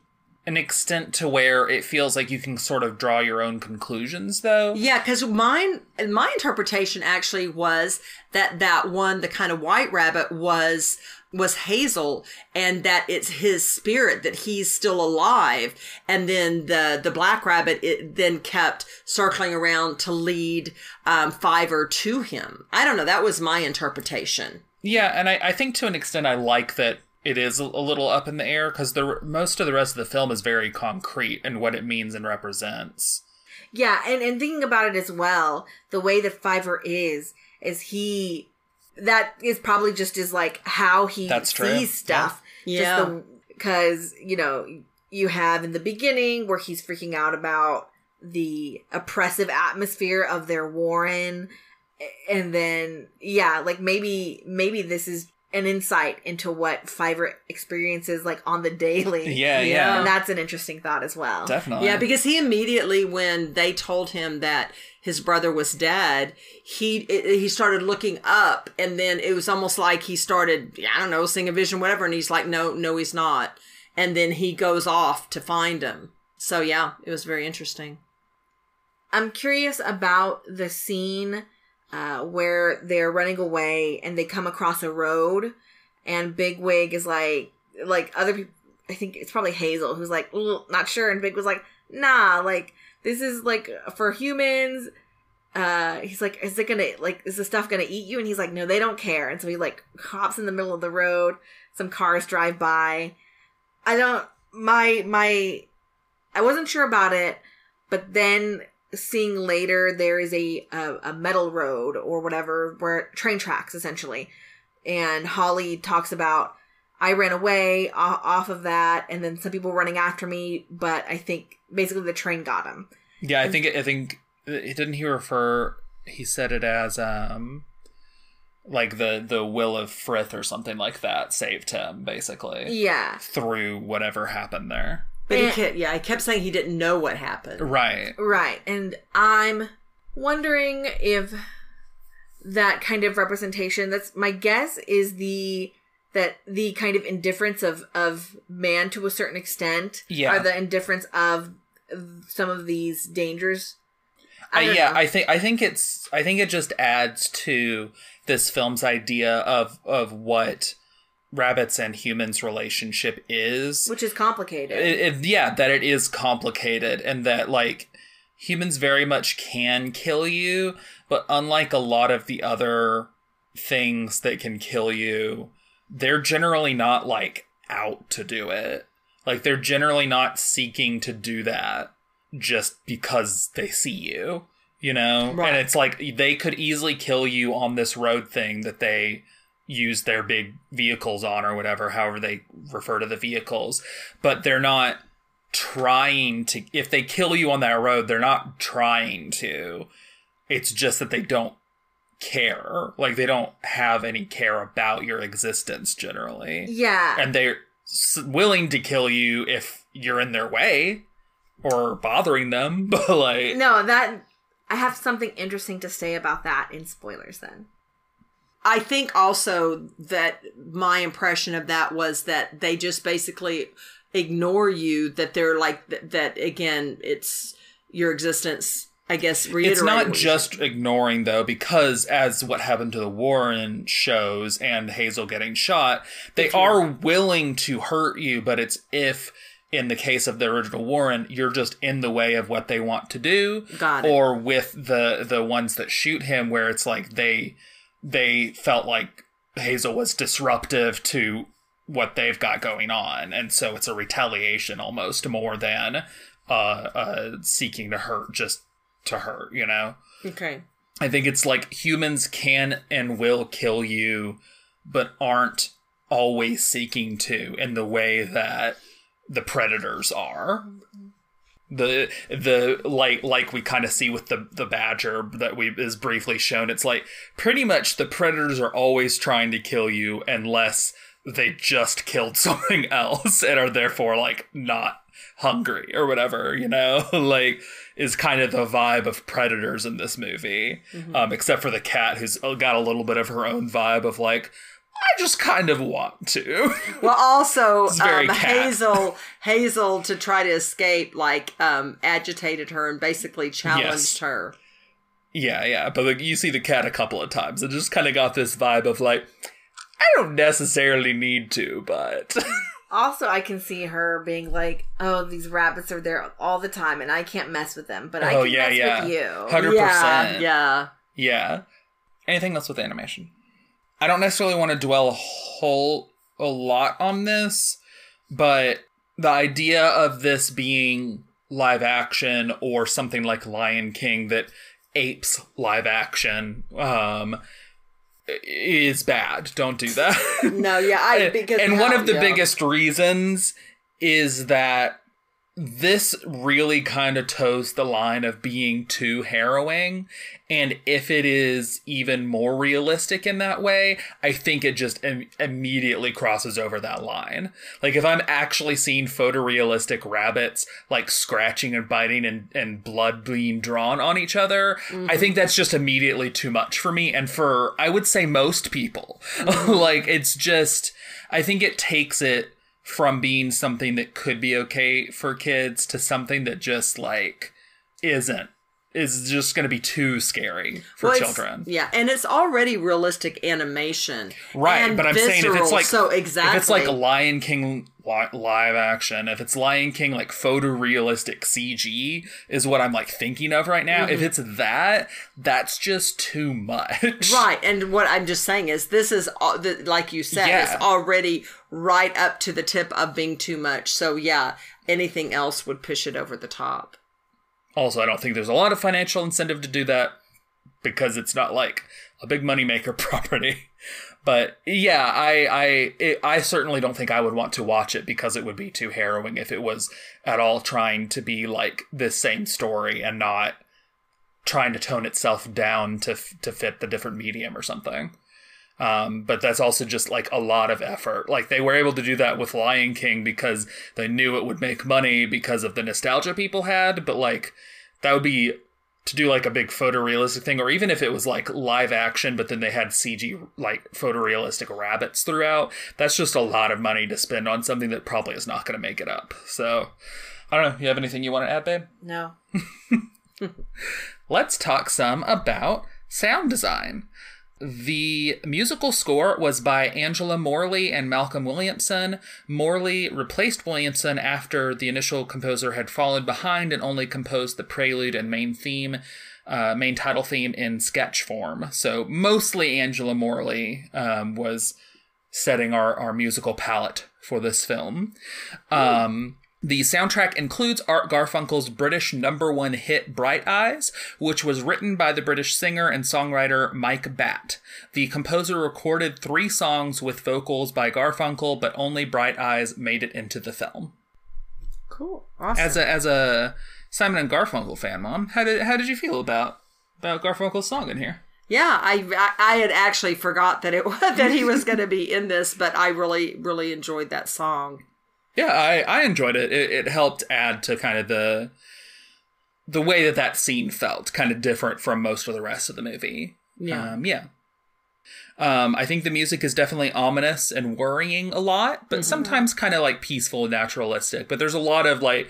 an extent to where it feels like you can sort of draw your own conclusions, though. Yeah, because mine, my interpretation actually was that that one, the kind of white rabbit, was was Hazel, and that it's his spirit that he's still alive, and then the the black rabbit it then kept circling around to lead um, Fiver to him. I don't know. That was my interpretation. Yeah, and I, I think to an extent I like that it is a, a little up in the air because the most of the rest of the film is very concrete and what it means and represents. Yeah, and and thinking about it as well, the way that Fiver is is he that is probably just is like how he That's true. sees stuff. Yeah. Just because you know you have in the beginning where he's freaking out about the oppressive atmosphere of their warren, and then yeah, like maybe maybe this is an insight into what Fiver experiences like on the daily. *laughs* Yeah, Yeah. yeah, and that's an interesting thought as well. definitely. Yeah, because he immediately, when they told him that his brother was dead, he it, he started looking up, and then it was almost like he started, I don't know, seeing a vision, whatever, and he's like, no, no, he's not, and then he goes off to find him. So yeah, it was very interesting. I'm curious about the scene uh, where they're running away and they come across a road, and Bigwig is like, like other people. I think it's probably Hazel who's like, not sure, and Big was like, nah, like this is like for humans. uh he's like is it gonna like is the stuff gonna eat you and he's like no they don't care and so he like hops in the middle of the road some cars drive by i don't my my i wasn't sure about it but then seeing later there is a a, a metal road or whatever where train tracks essentially. And holly talks about i ran away off of that and then some people running after me but i think basically the train got him Yeah, I think I think it didn't he refer he said it as um like the the will of Frith or something like that saved him basically. Yeah. Through whatever happened there. But he kept, yeah, he kept saying he didn't know what happened. Right. Right. And I'm wondering if that kind of representation that's my guess is the that the kind of indifference of of man to a certain extent Yeah. or the indifference of some of these dangers. I, I don't yeah, know. I think I think it's I think it just adds to this film's idea of of what rabbits and humans relationship is. which is complicated. it, it- yeah, that it is complicated and that like humans very much can kill you, but unlike a lot of the other things that can kill you, they're generally not like out to do it. Like they're generally not seeking to do that just because they see you, you know? Right. And it's like they could easily kill you on this road thing that they use their big vehicles on or whatever, however they refer to the vehicles, but they're not trying to if they kill you on that road, they're not trying to. It's just that they don't care. Like they don't have any care about your existence generally. yeah. And they're willing to kill you if you're in their way or bothering them, *laughs* but like no, that I have something interesting to say about that in spoilers then. I think also that my impression of that was that they just basically ignore you. That they're like that. that again, it's your existence. I guess it's not just ignoring though because as what happened to the warren shows and hazel getting shot they are willing to hurt you but it's if in the case of the original warren you're just in the way of what they want to do Got it. or with the the ones that shoot him where it's like they they felt like hazel was disruptive to what they've got going on and so it's a retaliation almost more than uh uh seeking to hurt just to hurt you know Okay. I think it's like humans can and will kill you, but aren't always seeking to in the way that the predators are. The the like like we kind of see with the the badger that we is briefly shown. It's like pretty much the predators are always trying to kill you unless they just killed *laughs* something else and are therefore like not hungry or whatever, you know? *laughs* like is kind of the vibe of predators in this movie. Um, except for the cat who's got a little bit of her own vibe of like I just kind of want to. Well, also *laughs* um. Hazel, Hazel, to try to escape, like um, agitated her and basically challenged Yes. her. yeah, yeah. But like, you see the cat a couple of times. It just kind of got this vibe of like I don't necessarily need to, but *laughs* Also, I can see her being like, "Oh, these rabbits are there all the time, and I can't mess with them, but I Oh, can yeah, mess yeah. with you." hundred percent. yeah. Yeah. Anything else with animation? I don't necessarily want to dwell a whole a lot on this, but the idea of this being live action or something like Lion King that apes live action um is bad. Don't do that. No, yeah, I *laughs* and, and one of the yeah. biggest reasons is that this really kind of toes the line of being too harrowing and if it is even more realistic in that way i think it just Im- immediately crosses over that line. Like if i'm actually seeing photorealistic rabbits like scratching and biting and, and blood being drawn on each other i mm-hmm. think that's just immediately too much for me and for i would say most people. *laughs* Mm-hmm. Like it's just i think it takes it from being something that could be okay for kids to something that just like isn't is just going to be too scary for Well, children. Yeah, and it's already realistic animation, Right, but I'm saying if it's like so exactly, if it's like a Lion King live action, if it's Lion King like photorealistic CG is what I'm like thinking of right now. Mm-hmm. If it's that, that's just too much. *laughs* right. And what I'm just saying is, this is like you said, Yeah. it's already right up to the tip of being too much. So yeah, anything else would push it over the top. Also, I don't think there's a lot of financial incentive to do that because it's not like a big moneymaker *laughs* property. But yeah, I I it, I certainly don't think I would want to watch it because it would be too harrowing if it was at all trying to be like this same story and not trying to tone itself down to to fit the different medium or something. Um, but that's also just like a lot of effort. Like they were able to do that with Lion King because they knew it would make money because of the nostalgia people had. But like that would be to do like a big photorealistic thing, or even if it was like live action, but then they had CG like photorealistic rabbits throughout. That's just a lot of money to spend on something that probably is not going to make it up. So I don't know. You have anything you want to add, babe? No. *laughs* let's talk some about sound design. The musical score was by Angela Morley and Malcolm Williamson. Morley replaced Williamson after the initial composer had fallen behind and only composed the prelude and main theme, uh, main title theme in sketch form. So mostly Angela Morley um, was setting our, our musical palette for this film. Um, the soundtrack includes Art Garfunkel's British number one hit Bright Eyes, which was written by the British singer and songwriter Mike Batt. The composer recorded three songs with vocals by Garfunkel, but only Bright Eyes made it into the film. Cool, awesome. As a as a Simon and Garfunkel fan, Mom, how did how did you feel about about Garfunkel's song in here? Yeah, I, I had actually forgot that it was *laughs* that he was going to be in this, but I really really enjoyed that song. Yeah, I, I enjoyed it. it. It helped add to kind of the the way that that scene felt, kind of different from most of the rest of the movie. Yeah. um, yeah. Um, I think the music is definitely ominous and worrying a lot, but sometimes kind of like peaceful and naturalistic. But there's a lot of like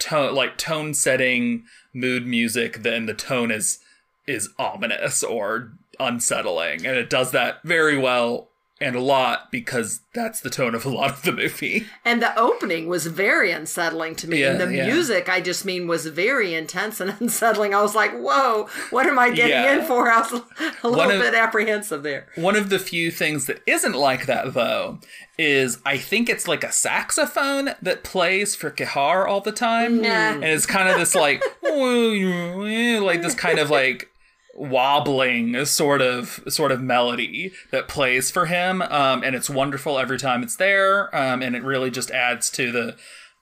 tone, like tone setting, mood music. Then the tone is is ominous or unsettling, and it does that very well and a lot because that's the tone of a lot of the movie. And the opening was very unsettling to me. Yeah, and the yeah. music, I just mean, was very intense and *laughs* unsettling. I was like, whoa, what am I getting Yeah. in for? I was *laughs* a little of- bit apprehensive there. One of the few things that isn't like that though is I think it's like a saxophone that plays for Kehaar all the time. Nah. And it's kind of this like *laughs* like this kind of like wobbling sort of sort of melody that plays for him um, and it's wonderful every time it's there um, and it really just adds to the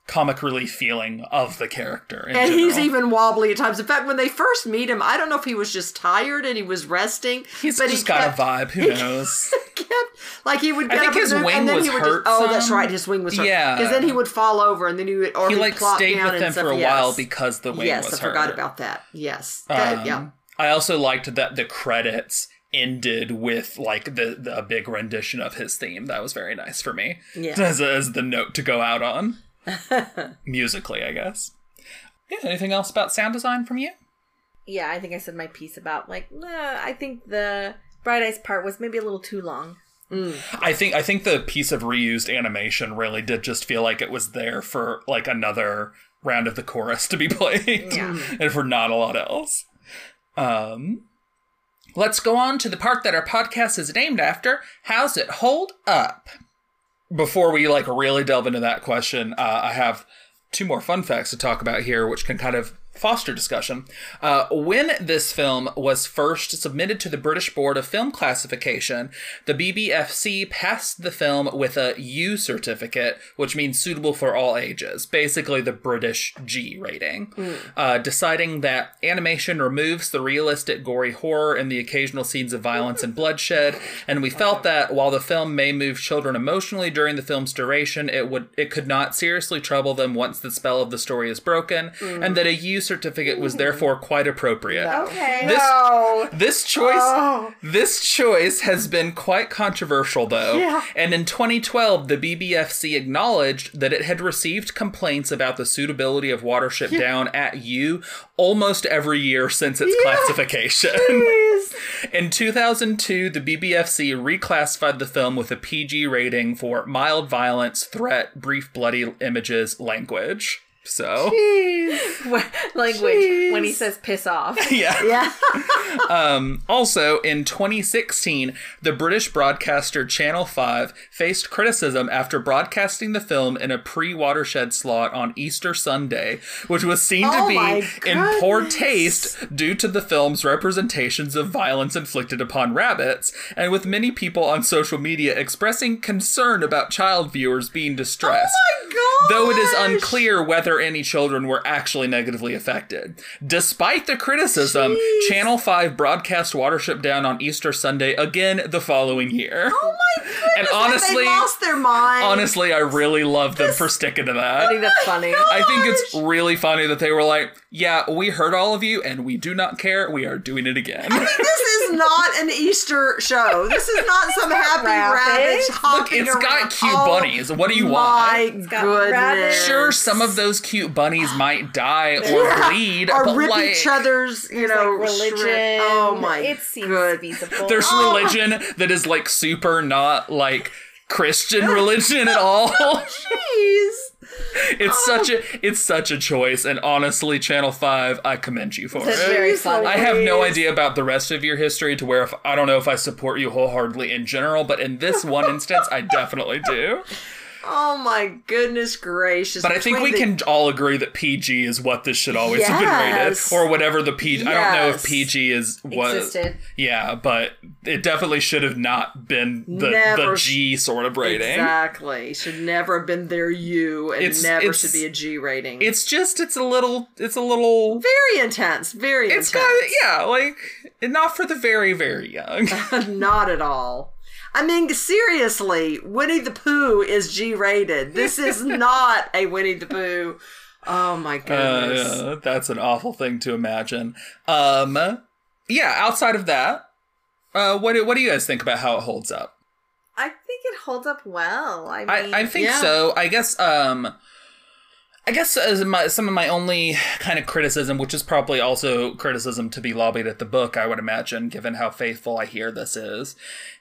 comic relief feeling of the character And he's even wobbly at times. In fact, when they first meet him, I don't know if he was just tired and he was resting. he's but just he got kept, a vibe who knows *laughs* kept like he would. Get think up and his then- wing and then was he would hurt Just, oh, that's right. His wing was hurt. Yeah. because then he would fall over and then he would or he like plop stayed down with and them for a yes. while because the wing was hurt. yes, was I forgot about that. Yes, That- Um, yeah. I also liked that the credits ended with like the, the a big rendition of his theme. That was very nice for me. Yeah. *laughs* As, as the note to go out on. *laughs* Musically, I guess. Yeah, anything else about sound design from you? Yeah, I think I said my piece about like uh, I think the Bright Eyes part was maybe a little too long. I think I think the piece of reused animation really did just feel like it was there for like another round of the chorus to be *laughs* played. Yeah. and for not a lot else. Um let's go on to the part that our podcast is named after. How's it hold up? Before we like really delve into that question, uh, I have two more fun facts to talk about here, which can kind of foster discussion. Uh, when this film was first submitted to the British Board of Film Classification, the BBFC passed the film with a U certificate, which means suitable for all ages, basically the British G rating, uh, deciding that animation removes the realistic gory horror and the occasional scenes of violence and bloodshed, and we felt that while the film may move children emotionally during the film's duration, it would it could not seriously trouble them once the spell of the story is broken, and that a U certificate was therefore quite appropriate. Okay. This No. this choice Oh. this choice has been quite controversial though. Yeah. And in 2012 the BBFC acknowledged that it had received complaints about the suitability of Watership Down at U almost every year since its classification. *laughs* In 2002, the BBFC reclassified the film with a PG rating for mild violence, threat, brief bloody images, language. So, Language when he says piss off. *laughs* yeah. Yeah. *laughs* Um, also, in 2016, the British broadcaster Channel 5 faced criticism after broadcasting the film in a pre watershed slot on Easter Sunday, which was seen to Oh be in poor taste due to the film's representations of violence inflicted upon rabbits, and with many people on social media expressing concern about child viewers being distressed. Oh Though it is unclear whether any children were actually negatively affected. Despite the criticism, Jeez. Channel 5 broadcast Watership Down on Easter Sunday again the following year. Oh my *laughs* goodness. And honestly- they lost their mind. Honestly, I really love them for sticking to that. I think that's funny. I think it's oh really funny that they were like, yeah, we heard all of you and we do not care. We are doing it again. this is *laughs* not an Easter show. This is not some happy rabbits. rabbits Look, hopping it's got cute Oh bunnies. What do you oh My want? got goodness. Sure, some of those cute bunnies might *gasps* die or Yeah. bleed, or rip like, each other's, you know, like religion. shred- Oh my It seems good. feasible. There's Oh. religion that is like super not like Christian *laughs* religion at all. Jeez. *laughs* It's such a it's such a choice, and honestly, Channel Five, I commend you for That's it. very funny. I have no idea about the rest of your history to where if I don't know if I support you wholeheartedly in general, but in this one instance, I definitely do. Oh my goodness gracious. But I think we the- can all agree that PG is what this should always have been rated, or whatever the PG. I don't know if PG is what. Existed. Yeah, but it definitely should have not been the Never the G sort of rating. Exactly. Should never have been their U and It's- never it's- should be a G rating. It's just it's a little it's a little very intense. Very it's intense. got yeah like not for the very very young. *laughs* Not at all. I mean, seriously, Winnie the Pooh is G rated. This is *laughs* not a Winnie the Pooh. Oh my goodness. Uh, that's an awful thing to imagine. Um, yeah. Outside of that, uh, what do, what do you guys think about how it holds up? I think it holds up well. I mean, I, I think yeah. so. I guess um I guess as my, some of my only kind of criticism, which is probably also criticism to be lobbied at the book, I would imagine, given how faithful I hear this is,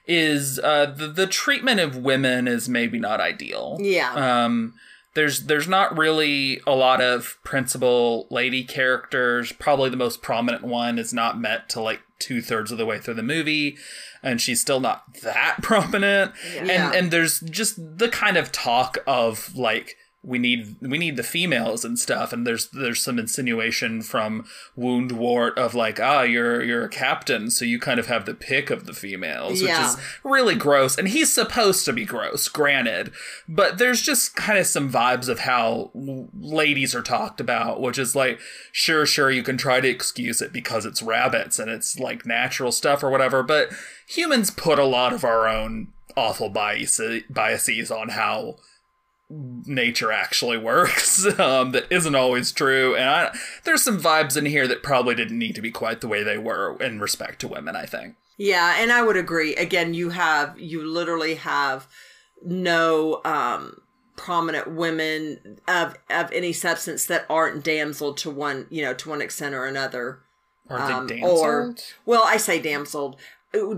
is uh, the the treatment of women is maybe not ideal. Yeah. Um, there's there's not really a lot of principal lady characters. Probably the most prominent one is not met to like two thirds of the way through the movie, and she's still not that *laughs* prominent. Yeah. And and there's just the kind of talk of like we need we need the females and stuff and there's there's some insinuation from woundwort of like ah you're you're a captain so you kind of have the pick of the females Yeah. which is really gross and he's supposed to be gross granted but there's just kind of some vibes of how ladies are talked about which is like sure sure you can try to excuse it because it's rabbits and it's like natural stuff or whatever but humans put a lot of our own awful bias- biases on how nature actually works *laughs* um, that isn't always true and I, there's some vibes in here that probably didn't need to be quite the way they were in respect to women i think Yeah, and I would agree. Again, you have you literally have no um prominent women of of any substance that aren't damseled to one, you know, to one extent or another. are Um, they or well, I say damseled.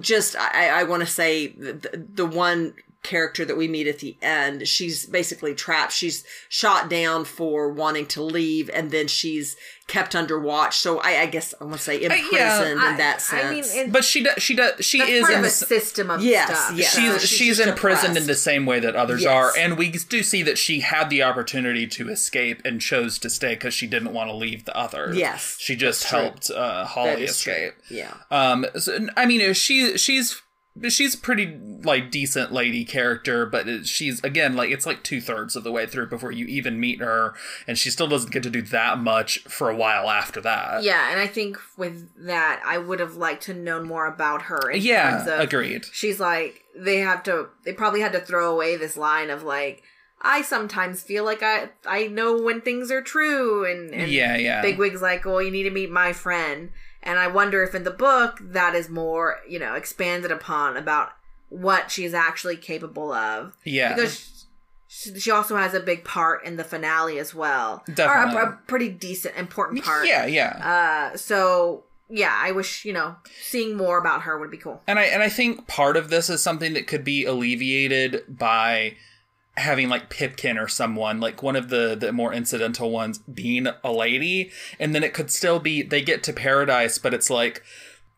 Just I, I want to say the, the one character that we meet at the end, she's basically trapped. She's shot down for wanting to leave, and then she's kept under watch. So I, I guess I want to say imprisoned yeah, in that sense. I mean, it, but she does she does she is part in of a the, system of Yes, stuff. yes. so So she's she's she's just imprisoned in the same way that others Yes. are and we do see that she had the opportunity to escape and chose to stay because she didn't want to leave the others Yes, she just that's true. helped uh, holly That is true. escape Yeah. Um, so, I mean, she she's she's a pretty like decent lady character, but it- she's again like it's like two thirds of the way through before you even meet her, and she still doesn't get to do that much for a while after that. Yeah, and I think with that, I would have liked to know more about her. In yeah, terms of, agreed. She's like, they have to, they probably had to throw away this line of like, I sometimes feel like I I know when things are true and, and yeah, yeah. Bigwig's like, well, you need to meet my friend. And I wonder if in the book that is more, you know, expanded upon about what she's actually capable of. yeah. Because she, she also has a big part in the finale as well. Definitely. Or a, a pretty decent, important part. yeah, yeah. Uh, so, yeah, I wish, you know, seeing more about her would be cool. And I and I think part of this is something that could be alleviated by having like Pipkin or someone like one of the the more incidental ones being a lady, and then it could still be they get to paradise, but it's like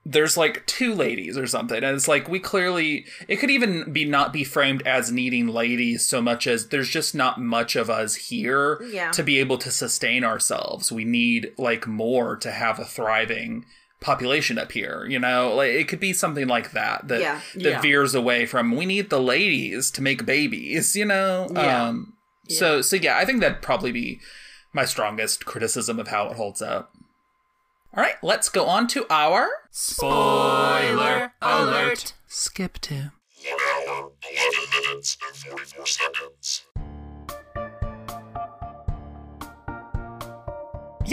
there's like two ladies or something and it's like we clearly it could even be not be framed as needing ladies so much as there's just not much of us here Yeah. to be able to sustain ourselves we need like more to have a thriving population up here you know like it could be something like that that Yeah. that Yeah. veers away from we need the ladies to make babies you know Yeah. um so so yeah i think that'd probably be my strongest criticism of how it holds up all right let's go on to our Spoiler alert. skip to One hour, 11 minutes, and 44 seconds.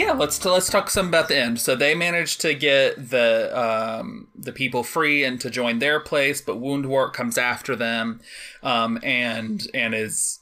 Yeah, let's let's talk some about the end. So they managed to get the um, the people free and to join their place, but Woundwort comes after them, um, and and is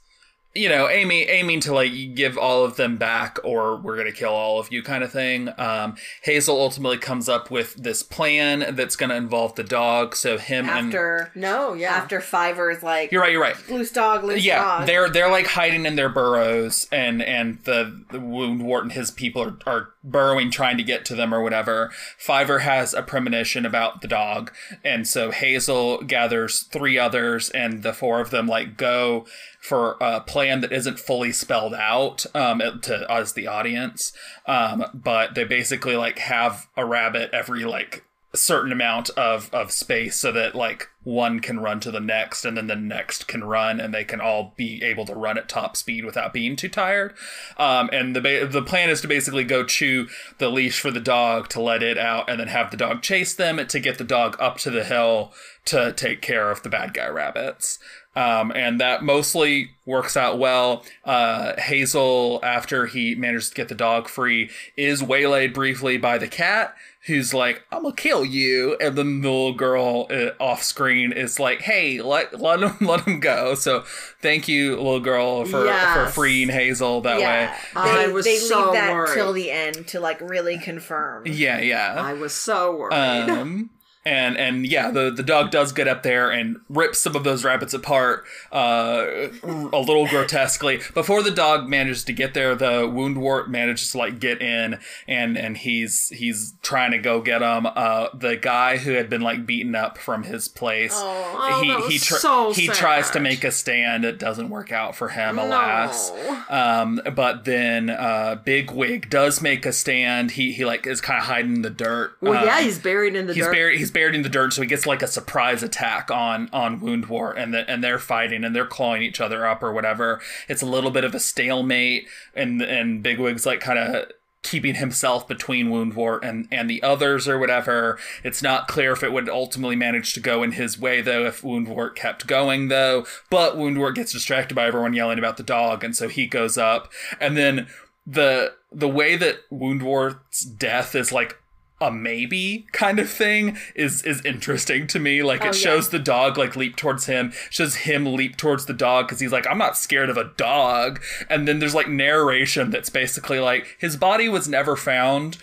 you know aiming aiming to like give all of them back or we're gonna kill all of you kind of thing. Um, Hazel ultimately comes up with this plan that's gonna involve the dog. So him and After, No, yeah. after Fiver is like, you're right, you're right. loose dog, loose yeah, dog. they're they're like hiding in their burrows, and and the the Woundwort and his people are, are burrowing, trying to get to them or whatever. Fiver has a premonition about the dog, and so Hazel gathers three others, and the four of them like go for a plan that isn't fully spelled out um, to us, the audience. Um, but they basically like have a rabbit every like certain amount of of space so that like one can run to the next and then the next can run and they can all be able to run at top speed without being too tired. Um and the ba- the plan is to basically go chew the leash for the dog to let it out and then have the dog chase them to get the dog up to the hill to take care of the bad guy rabbits. Um, and that mostly works out well. Uh, Hazel, after he manages to get the dog free, is waylaid briefly by the cat, who's like, "I'm gonna kill you," and then the little girl uh, off screen is like, "Hey, let let him *laughs* let him go." So thank you, little girl, for for freeing Hazel that yeah. way. I was they so leave that worried. till the end to like really confirm. Yeah, yeah. I was so worried. Um, and and yeah, the the dog does get up there and rips some of those rabbits apart, uh, a little grotesquely. Before the dog manages to get there, the wound woundwort manages to like get in, and and he's he's trying to go get him. Uh, the guy who had been like beaten up from his place, Oh, he that he tr- so he tries to make a stand. It doesn't work out for him, No. alas. Um, but then uh, Bigwig does make a stand. He he like is kind of hiding in the dirt. well, yeah, Um, he's buried in the he's dirt. buried he's buried in the dirt so he gets like a surprise attack on on woundwort and the, and they're fighting and they're clawing each other up or whatever. It's a little bit of a stalemate and and bigwig's like kind of keeping himself between woundwort and and the others or whatever. It's not clear if it would ultimately manage to go in his way though if woundwort kept going though. But woundwort gets distracted by everyone yelling about the dog and so he goes up. And then the the way that woundwort's death is like a maybe kind of thing is is interesting to me. Like Oh, it yeah. shows the dog like leap towards him, shows him leap towards the dog because he's like, I'm not scared of a dog. And then there's like narration that's basically like his body was never found.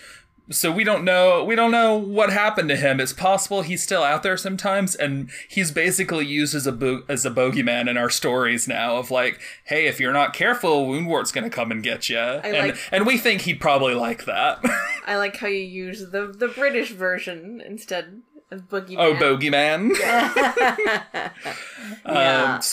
So we don't know we don't know what happened to him. It's possible he's still out there sometimes, and he's basically used as a bo- as a bogeyman in our stories now. Of like, hey, if you're not careful, Woundwort's gonna come and get you, and like- and we think he'd probably like that. I like how you use the the British version instead of Boogeyman. Oh, bogeyman. Yeah. *laughs* *laughs* *laughs* Um,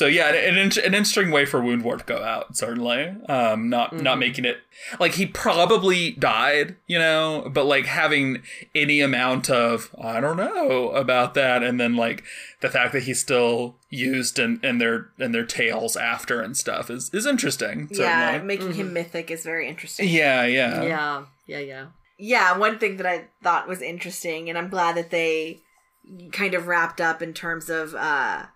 so yeah, an, an, an interesting way for Woundwort to go out. Certainly, um, not not making it like he probably died, you know, but like having any amount of I don't know about that, and then like the fact that he's still used in, in their in their tales after and stuff is is interesting. yeah, Certainly. making him mythic is very interesting. Yeah, yeah, yeah, yeah, yeah. yeah, one thing that I thought was interesting, and I'm glad that they kind of wrapped up in terms of uh,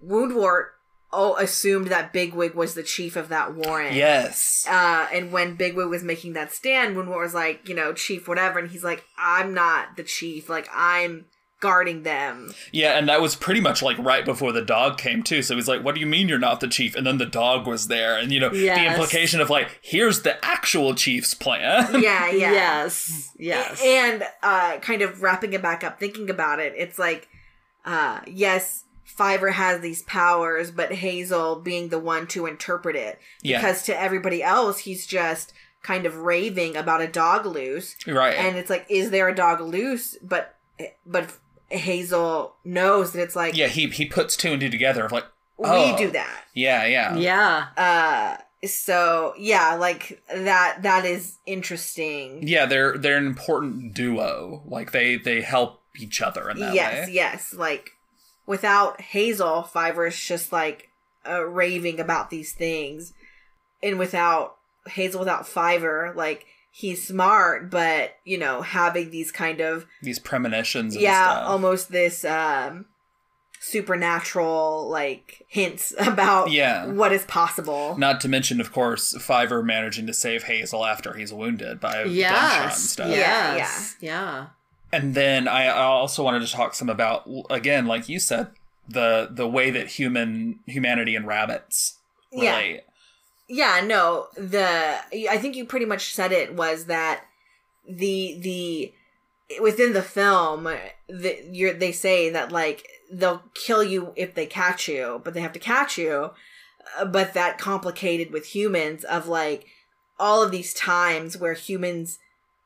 Woundwort oh assumed that Bigwig was the chief of that warrant. Yes. Uh, and when Bigwig was making that stand, when was like, you know, chief, whatever, and he's like, I'm not the chief. Like, I'm guarding them. Yeah, and that was pretty much like right before the dog came too. So he's like, "What do you mean you're not the chief?" And then the dog was there, and you know the implication of like, "Here's the actual chief's plan." Yeah, yeah. *laughs* Yes. Yes. And uh, kind of wrapping it back up, thinking about it, it's like, uh, yes, Fiver has these powers, but Hazel being the one to interpret it. Yeah. Because to everybody else, he's just kind of raving about a dog loose. right. And it's like, is there a dog loose? But, but Hazel knows that it's like, yeah, he he puts two and two together of like, we oh. do that. Yeah, yeah, yeah. Uh, so yeah, like that, that is interesting. Yeah, They're they're an important duo. Like they they help each other in that yes, way. Yes, yes. Like without Hazel, Fiver is just like uh, raving about these things, and without Hazel, without Fiver, like he's smart, but you know, having these kind of These premonitions. And yeah, stuff. almost this um supernatural like hints *laughs* about Yeah. what is possible. Not to mention, of course, Fiver managing to save Hazel after he's wounded by a gunshot and Yes. stuff. Yeah. Yeah. And then I I also wanted to talk some about again, like you said, the the way that human humanity and rabbits Yeah. relate. yeah no the i think you pretty much said it was that the the within the film the, you're, they say that like they'll kill you if they catch you but they have to catch you Uh, but that complicated with humans of like all of these times where humans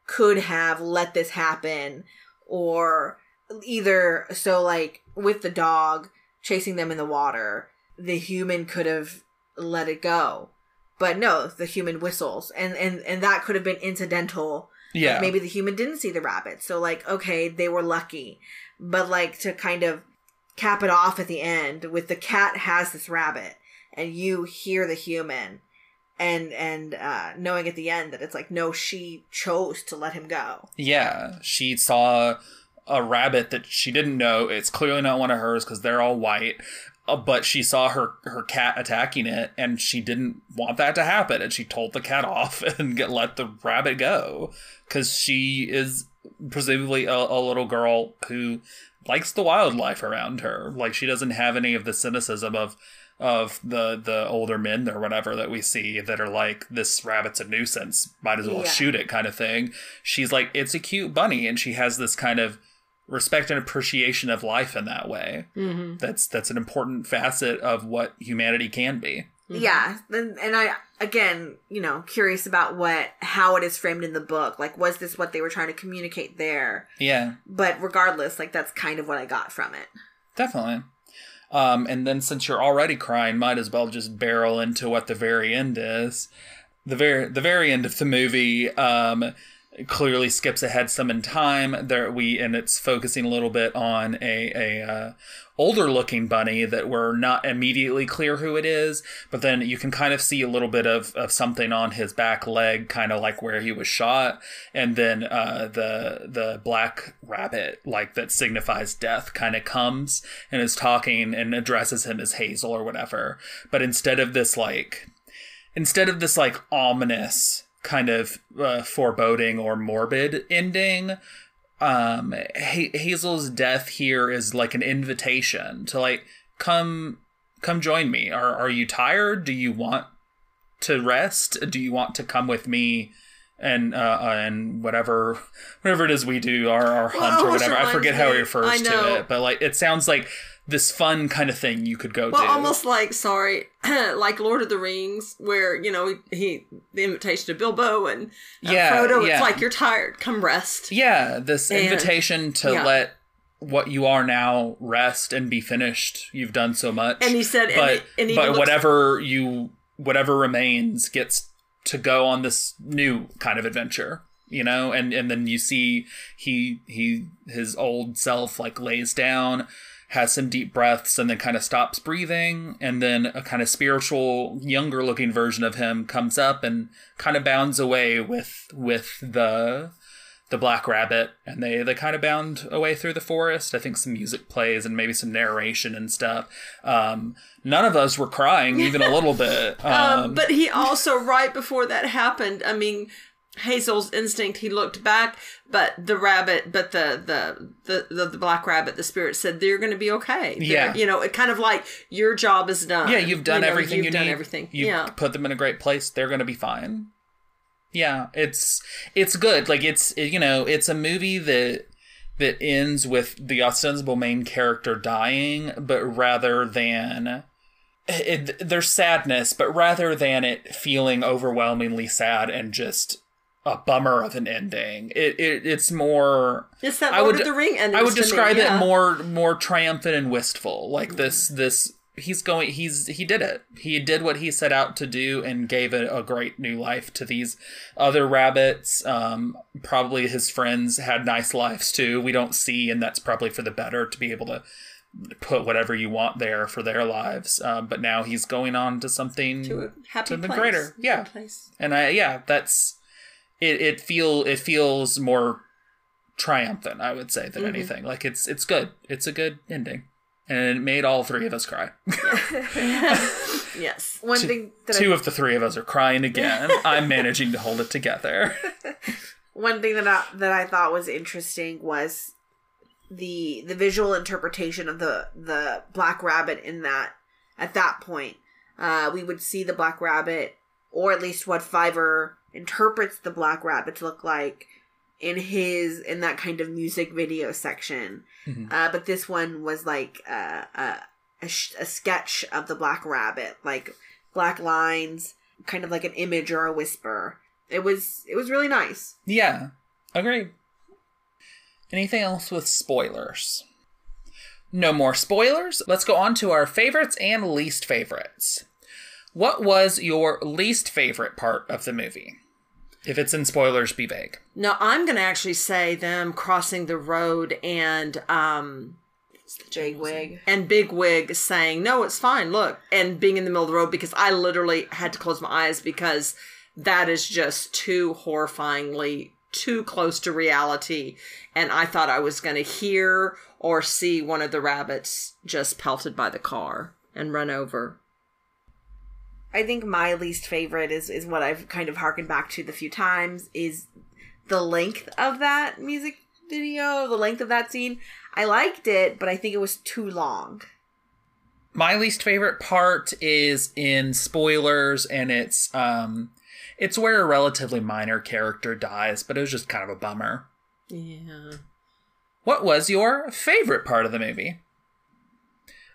could have let this happen or either so like with the dog chasing them in the water the human could have let it go. But no the human whistles and and and that could have been incidental. Yeah. like maybe the human didn't see the rabbit so like okay they were lucky. But like to kind of cap it off at the end with the cat has this rabbit and you hear the human and and uh knowing at the end that it's like no she chose to let him go Yeah, she saw a rabbit that she didn't know. It's clearly not one of hers because they're all white. Uh, but she saw her her cat attacking it, and she didn't want that to happen, and she told the cat *laughs* off and get let the rabbit go because she is presumably a, a little girl who likes the wildlife around her. Like she doesn't have any of the cynicism of of the the older men or whatever that we see that are like this rabbit's a nuisance might as well Yeah. shoot it kind of thing. She's like it's a cute bunny and she has this kind of respect and appreciation of life in that way. Mm-hmm. that's that's an important facet of what humanity can be. Yeah and, and i again you know curious about what how it is framed in the book. Like was this what they were trying to communicate there? Yeah. But regardless like that's kind of what i got from it. Definitely um and then since you're already crying might as well just barrel into what the very end is. The very the very end of the movie um clearly skips ahead some in time. There we and it's focusing a little bit on a a uh, older looking bunny that we're not immediately clear who it is but then you can kind of see a little bit of, of something on his back leg kind of like where he was shot. And then uh, the the black rabbit like that signifies death kind of comes and is talking and addresses him as hazel or whatever. But instead of this like instead of this like ominous kind of uh, foreboding or morbid ending um ha- hazel's death here is like an invitation to like come come join me. Are are you tired? Do you want to rest? Do you want to come with me? And uh and whatever whatever it is we do our, our hunt or whatever. I forget how he refers to it but like it sounds like this fun kind of thing you could go Well, do almost like sorry, *clears throat* like Lord of the Rings, where you know he the invitation to Bilbo and uh, Yeah, Frodo. yeah. It's like you're tired, come rest. Yeah, this And- invitation to yeah. let what you are now rest and be finished. You've done so much. And he said, and but and he but looks- whatever you whatever remains gets to go on this new kind of adventure. You know, and and then you see he he his old self like lays down, has some deep breaths, and then kind of stops breathing, and then a kind of spiritual, younger looking version of him comes up and kind of bounds away with with the the black rabbit. And they they kind of bound away through the forest. I think some music plays and maybe some narration and stuff. Um none of us were crying even a little bit. *laughs* Um, Um, but he also, right before that happened, I mean, Hazel's instinct, he looked back, but the rabbit, but the the the the, the black rabbit, the spirit said they're going to be okay. They're- Yeah. you know, it kind of like your job is done. yeah you've done know, everything you've you done need everything. you yeah, put them in a great place they're gonna be fine yeah it's it's good like it's it- you know it's a movie that that ends with the ostensible main character dying but rather than it, there's sadness but rather than it feeling overwhelmingly sad and just a bummer of an ending it, it it's more it's that I Lord would- of the Ring ending. I would to me, describe yeah. it more more triumphant and wistful. Like this this he's going he's he did it. He did what he set out to do and gave it a great new life to these other rabbits. Um probably his friends had nice lives too. We don't see and that's probably for the better to be able to put whatever you want there for their lives. Um, but now he's going on to something to a happy something place. greater. Yeah. Place. and I yeah, that's it. It feel it feels more triumphant, I would say, than anything. Like it's it's good. It's a good ending, and it made all three of us cry. *laughs* Yes. *laughs* One thing that Two I, of the three of us are crying again. *laughs* I'm managing to hold it together. one thing that I, that I thought was interesting was the the visual interpretation of the the black rabbit in that at that point uh we would see the black rabbit or at least what Fiver interprets the black rabbit to look like in his in that kind of music video section Mhm. uh but this one was like uh, a a, sh- a sketch of the black rabbit like black lines kind of like an image or a whisper it was it was really nice yeah, agree Anything else with spoilers? No more spoilers. Let's go on to our favorites and least favorites. What was your least favorite part of the movie? If it's in spoilers, be vague. No, I'm going to actually say them crossing the road and um Bigwig. and Bigwig saying, "No, it's fine. Look," and being in the middle of the road because I literally had to close my eyes because that is just too horrifyingly too close to reality, and I thought I was going to hear or see one of the rabbits just pelted by the car and run over. I think my least favorite is is what I've kind of harkened back to the few times is the length of that music video, the length of that scene. I liked it, but I think it was too long. My least favorite part is in spoilers, and it's um, it's where a relatively minor character dies, but it was just kind of a bummer. Yeah. What was your favorite part of the movie?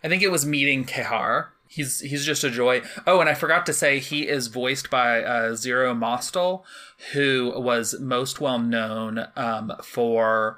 I think it was meeting Kehaar. He's he's just a joy. Oh, and I forgot to say he is voiced by uh, Zero Mostel, who was most well known um, for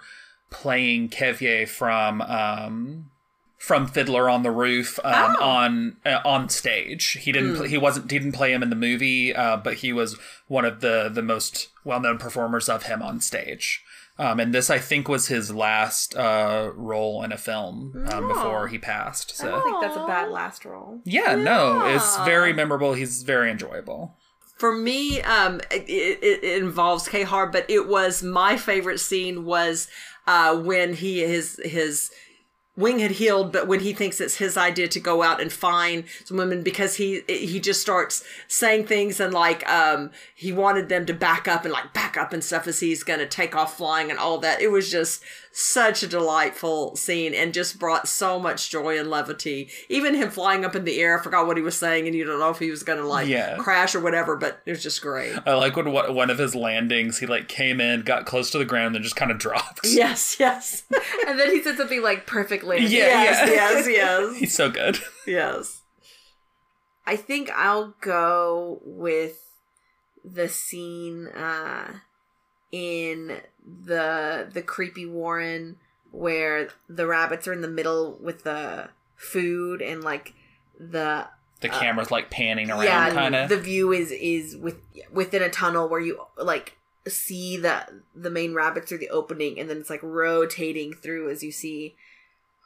playing Tevye from um, from Fiddler on the Roof um, on uh, on stage. He didn't pl- he wasn't he didn't play him in the movie, uh, but he was one of the the most well known performers of him on stage. Um, and this, I think, was his last uh, role in a film um, before he passed. So. I don't think that's a bad last role. yeah, no, it's very memorable. He's very enjoyable. For me, um, it, it, it involves Kehaar, but it was my favorite scene was uh, when he his his wing had healed, but when he thinks it's his idea to go out and find some women because he he just starts saying things and like um he wanted them to back up and like back up and stuff as he's gonna take off flying and all that. It was just such a delightful scene and just brought so much joy and levity. Even him flying up in the air, I forgot what he was saying, and you don't know if he was gonna like Yeah. crash or whatever, but it was just great. I like when one one of his landings, he like came in, got close to the ground, then just kind of dropped. *laughs* *laughs* Yes, yes. *laughs* And then he said something like perfect landing. Yeah, yes, yeah. yes, yes, He's so good. yes. I think I'll go with the scene uh in the the creepy warren where the rabbits are in the middle with the food and like the The camera's like panning around, yeah kind of. the view is is with within a tunnel where you like see the the main rabbits through the opening and then it's like rotating through as you see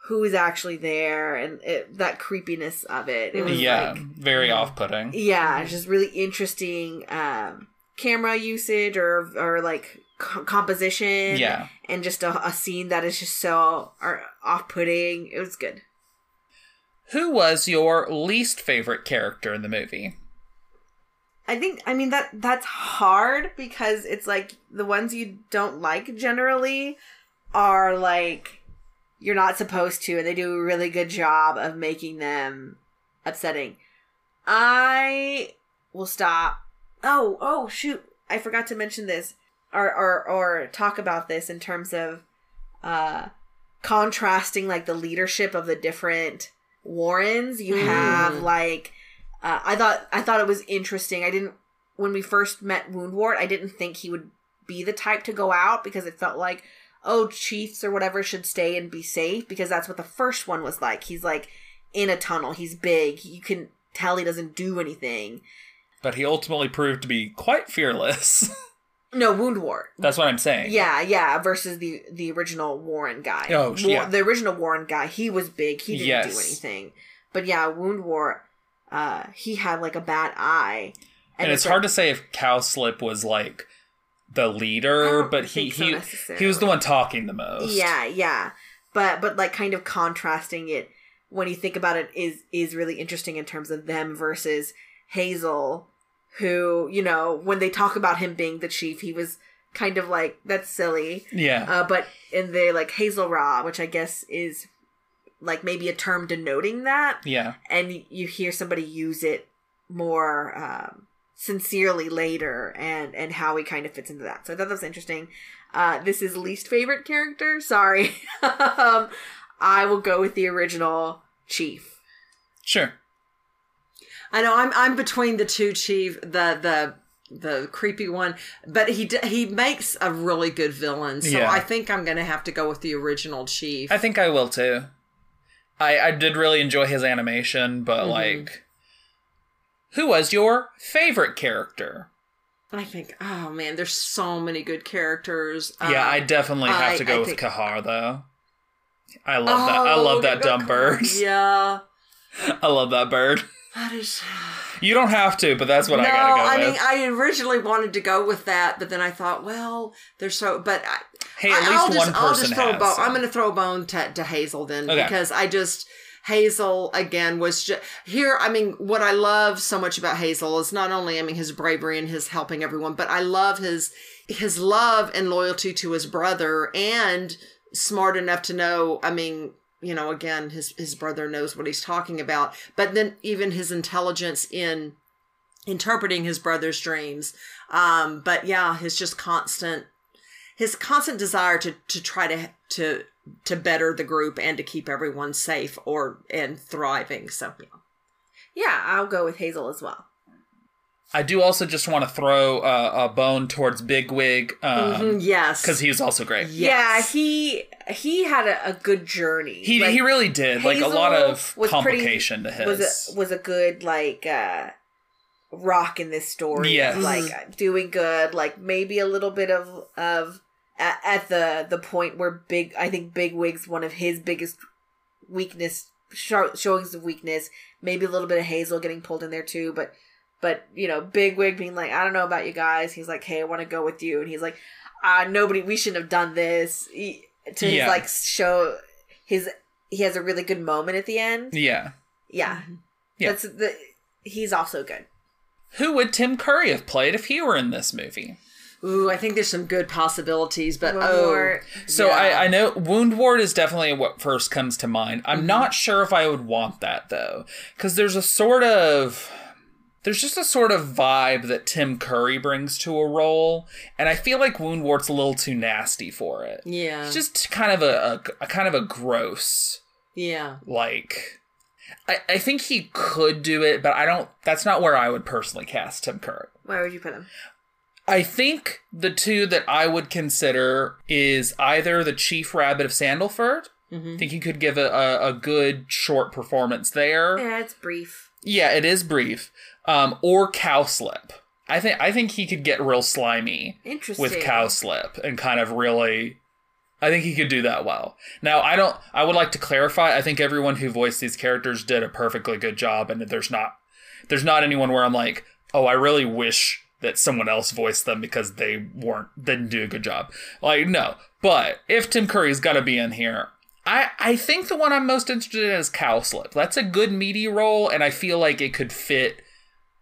who's actually there and it, that creepiness of it it was yeah, like very off-putting. yeah it's just really interesting um camera usage or or like co- composition. Yeah. and just a, a scene that is just so off-putting. It was good. Who was your least favorite character in the movie? I think I mean that that's hard because it's like the ones you don't like generally are like you're not supposed to and they do a really good job of making them upsetting. I will stop. Oh, oh shoot. I forgot to mention this or or or talk about this in terms of uh contrasting like the leadership of the different Warrens. You have like uh, I thought I thought it was interesting. I didn't when we first met Woundwort, I didn't think he would be the type to go out because it felt like oh chiefs or whatever should stay and be safe because that's what the first one was like. He's like in a tunnel. He's big. You can tell he doesn't do anything. But he ultimately proved to be quite fearless. *laughs* No, Woundwort. That's what I'm saying. Yeah, yeah. Versus the the original Warren guy. Oh, War- yeah. The original Warren guy, he was big. He didn't do anything. But yeah, Woundwort, uh, he had like a bad eye, and, it's, hard to say if Cowslip was like the leader, but he so he he was the one talking the most. Yeah, yeah. But but like kind of contrasting it when you think about it is is really interesting in terms of them versus Hazel, who, you know, when they talk about him being the chief, he was kind of like that's silly. yeah, Uh but in the like Hazel-rah, which I guess is like maybe a term denoting that, yeah. and you hear somebody use it more um, sincerely later and and how he kind of fits into that. So i thought that was interesting. Uh this is least favorite character? Sorry. *laughs* Um i will go with the original chief. Sure. I know I'm I'm between the two chief the the the creepy one, but he he makes a really good villain. So Yeah. I think I'm gonna have to go with the original chief. I think I will too. I I did really enjoy his animation, but Mm-hmm. like, who was your favorite character? I think oh man, there's so many good characters. yeah, Um, I definitely have I- to go I with think- Kehaar though. I love that. I Oh, love that dumb bird. *laughs* Yeah, I love that bird. That is. You don't have to, but that's what I no, gotta go I with. mean, I originally wanted to go with that, but then I thought, well, they're so. But I, hey, at I- least I'll just, one I'll person just throw a has. bone. so- I'm going to throw a bone to, to Hazel then Okay. because I just Hazel again was just here. I mean, what I love so much about Hazel is not only I mean his bravery and his helping everyone, but I love his his love and loyalty to his brother and smart enough to know. I mean. You know, again, his his brother knows what he's talking about, but then even his intelligence in interpreting his brother's dreams. Um, but yeah, his just constant his constant desire to to try to to to better the group and to keep everyone safe or and thriving. So yeah. yeah i'll go with hazel as well I do also just want to throw uh, a bone towards Bigwig because Mhm, yes, he was also great. Yes. yeah he he had a, a good journey He Like, he really did like a lot of was pretty- complication to his. was a, was a good like uh rock in this story Yes. like doing good like maybe a little bit of of at, at the the point where big i think bigwig's one of his biggest weakness show, showings of weakness maybe a little bit of hazel getting pulled in there too but but you know bigwig being like i don't know about you guys he's like hey i want to go with you and he's like uh nobody we shouldn't have done this he, to Yeah. his like show his he has a really good moment at the end yeah. yeah. Yeah. That's the he's also good. Who would Tim Curry have played if he were in this movie? Ooh, I think there's some good possibilities, but One oh, more. So Yeah. I, I know Woundwort is definitely what first comes to mind. I'm Mm-hmm. not sure if I would want that though, because there's a sort of there's just a sort of vibe that Tim Curry brings to a role, and I feel like Woundwort's a little too nasty for it. yeah, It's just kind of a, a, a kind of a gross yeah. like. I, I think he could do it, but I don't. That's not where I would personally cast Tim Curry. Where would you put him? I think the two that I would consider is either the Chief Rabbit of Sandleford. I think he could give a, a, a good short performance there. Yeah, it's brief. Yeah, it is brief. Um, or Cowslip. I think I think he could get real slimy with Cowslip and kind of really. I think he could do that well. Now, I don't. I would like to clarify. I think everyone who voiced these characters did a perfectly good job, and there's not, there's not anyone where I'm like, oh, I really wish that someone else voiced them because they weren't didn't do a good job. Like no, but if Tim Curry's got to be in here, I I think the one I'm most interested in is Cowslip. That's a good meaty role, and I feel like it could fit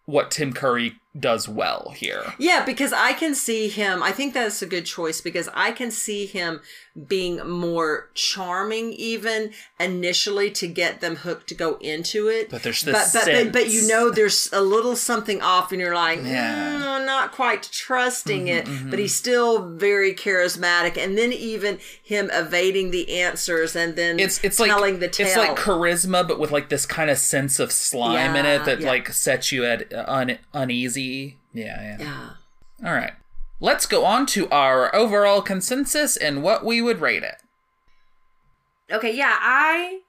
what Tim Curry does well here. Yeah, because I can see him. I think that's a good choice because I can see him being more charming, even initially, to get them hooked to go into it. But there's but this but, but, but sense. you know there's a little something off, and you're like, Yeah. "Mm, not quite trusting it. But he's still very charismatic, and then even him evading the answers and then It's it's telling like the tale. it's like charisma, but with like this kind of sense of slime in it that yeah. like sets you at un- uneasy. Yeah, yeah. yeah. All right. Let's go on to our overall consensus and what we would rate it. Okay, yeah, I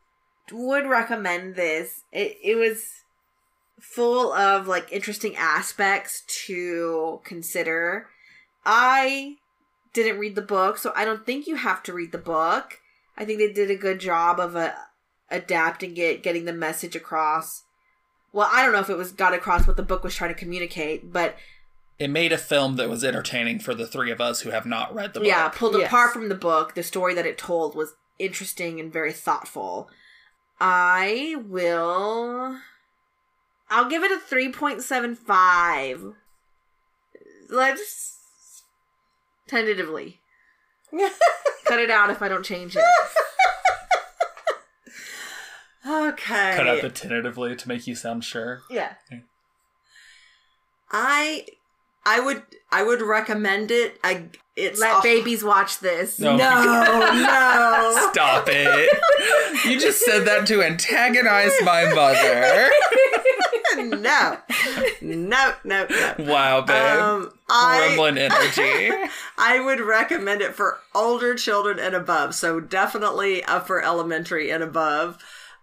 would recommend this. It it was full of like interesting aspects to consider. I didn't read the book, so I don't think you have to read the book. I think they did a good job of uh, adapting it, getting the message across. Well, I don't know if it was got across what the book was trying to communicate, but It made a film that was entertaining for the three of us who have not read the book. yeah, pulled Yes. apart from the book, the story that it told was interesting and very thoughtful. I will. I'll give it a 3.75. Let's. Tentatively. *laughs* Cut it out if I don't change it. Okay. Cut out the tentatively to make you sound sure. Yeah. I I would I would recommend it. I it's Let a- babies watch this. No. No, no. *laughs* Stop it. you just said that to antagonize my mother. *laughs* no, no, no, no. Wow, babe. Um, I Gremlin energy. *laughs* I would recommend it for older children and above. So definitely up for elementary and above.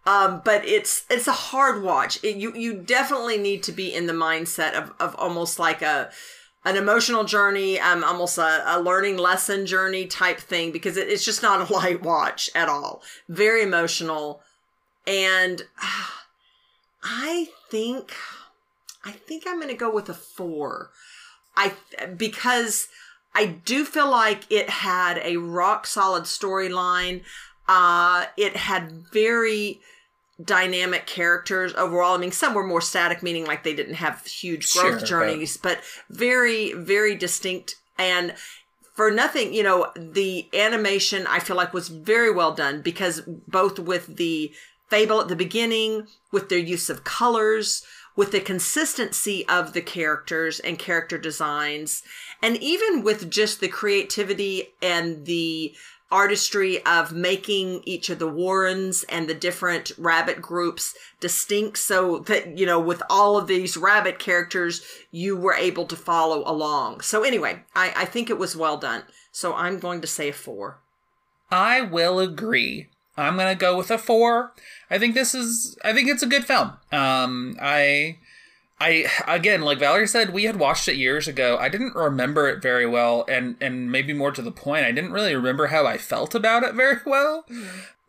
Um, but it's it's a hard watch. It, you you definitely need to be in the mindset of of almost like a an emotional journey, um, almost a, a learning lesson journey type thing because it, it's just not a *laughs* light watch at all. Very emotional, and ah, *sighs* I think I think I'm going to go with a four. I because I do feel like it had a rock solid storyline. Uh, it had very dynamic characters overall. I mean, some were more static, meaning like they didn't have huge growth Sure, journeys, but very, very distinct. And for nothing, you know, the animation I feel like was very well done because both with the fable at the beginning, with their use of colors, with the consistency of the characters and character designs, and even with just the creativity and the artistry of making each of the warrens and the different rabbit groups distinct so that you know with all of these rabbit characters you were able to follow along so anyway i, I think it was well done so i'm going to say a four I will agree. I'm gonna go with a four. I think this is. I think it's a good film. Um, I, I again, like Valerie said, we had watched it years ago. I didn't remember it very well, and and maybe more to the point, I didn't really remember how I felt about it *laughs* very well.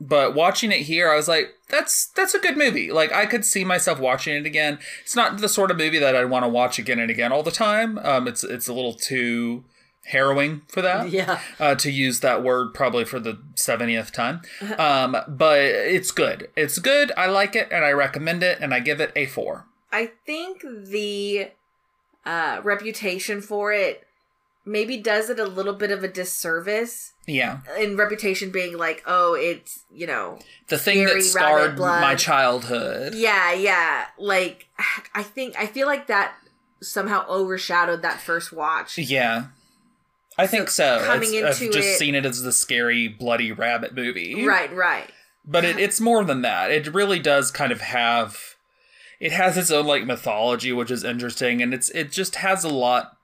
But watching it here, I was like, that's that's a good movie. Like I could see myself watching it again. It's not the sort of movie that I'd want to watch again and again all the time. Um, it's it's a little too harrowing for that *laughs* yeah uh, to use that word probably for the 70th time. Um, but it's good. It's good. I like it and I recommend it and I give it a four. I think the uh, reputation for it maybe does it a little bit of a disservice. Yeah. In reputation being like, oh, it's, you know, The thing that scarred my childhood. yeah, yeah. Like, I think, I feel like that somehow overshadowed that first watch. Yeah. I think so. coming It's- into I've just it- seen it as the scary, bloody rabbit movie. Right, right. But it, it's more than that. It really does kind of have. It has its own like mythology, which is interesting, and it's it just has a lot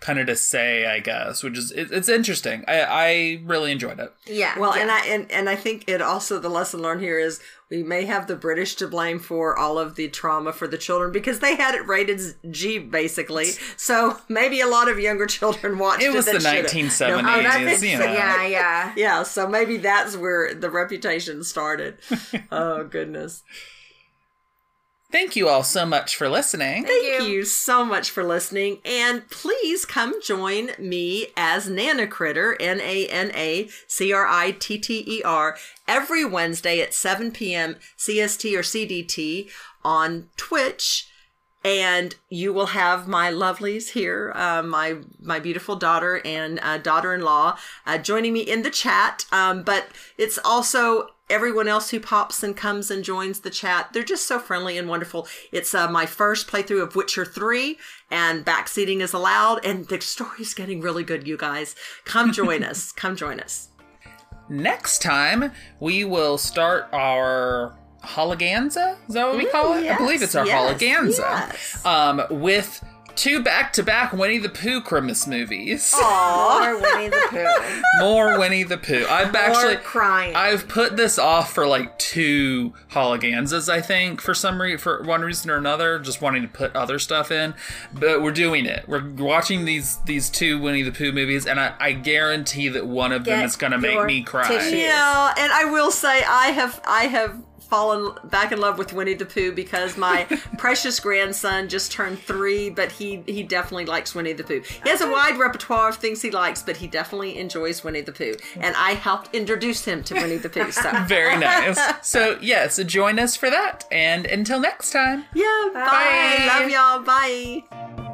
kind of to say, I guess, which is it, it's interesting. I I really enjoyed it. Yeah. well yeah. and i and, and i think it also the lesson learned here is we may have the british to blame for all of the trauma for the children because they had it rated g basically so maybe a lot of younger children watched it It was the should've. 1970s. Oh, that's you know. yeah, yeah. Yeah, so maybe that's where the reputation started. *laughs* oh goodness. Thank you all so much for listening. Thank you. so much for listening. And please come join me as Nana Critter, N A N A C R I T T E R, every Wednesday at 7 p.m. CST or CDT on Twitch. And you will have my lovelies here, uh, my my beautiful daughter and uh, daughter-in-law, uh, joining me in the chat. Um, but it's also everyone else who pops and comes and joins the chat. They're just so friendly and wonderful. It's uh, my first playthrough of Witcher 3, and backseating is allowed, and the story's getting really good, you guys. Come join *laughs* us. Come join us. Next time, we will start our hologanza. Is that what we call it? I believe it's our yes, hologanza. yes. Um, with two back-to-back Winnie the Pooh Christmas movies. Or Winnie the Pooh. *laughs* More Winnie the Pooh. I've actually crying. I've put this off for like two hologanzas, I think, for some re- for one reason or another, just wanting to put other stuff in. But we're doing it. We're watching these these two Winnie the Pooh movies, and I, I guarantee that one of them is gonna make me cry. tissue. Yeah, and I will say I have I have fallen back in love with Winnie the Pooh because my *laughs* precious grandson just turned three, but he he definitely likes Winnie the Pooh. He has a wide repertoire of things he likes, but he definitely enjoys Winnie the Pooh, and I helped introduce him to Winnie the Pooh. So *laughs* Very nice. so yeah, so join us for that. And until next time. yeah, bye. Bye. Love y'all. Bye.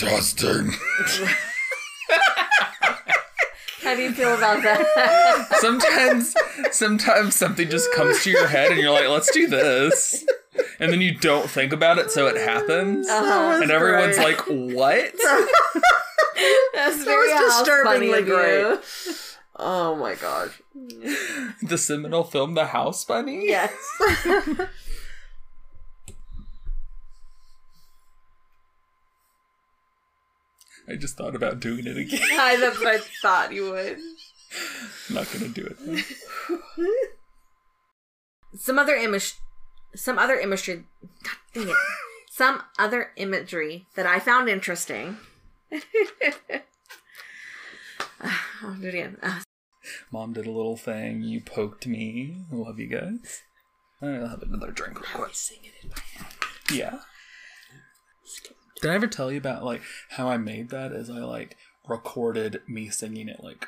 Testing. How do you feel about that? Sometimes, sometimes something just comes to your head and you're like, let's do this. And then you don't think about it, so it happens. Uh-huh. and everyone's great. like, what? *laughs* That's That was disturbingly of you. great. Oh my gosh. the seminal film The House Bunny? Yes. *laughs* I just thought about doing it again. *laughs* I, that's what I thought you would. Not gonna do it. *laughs* Some other image, some other imagery. God dang it! *laughs* Some other imagery that I found interesting. I'll do it again. Uh, Mom did a little thing. You poked me. Love you guys. I'll have another drink real quick. Yeah. Did I ever tell you about like how I made that? Is I like recorded me singing it like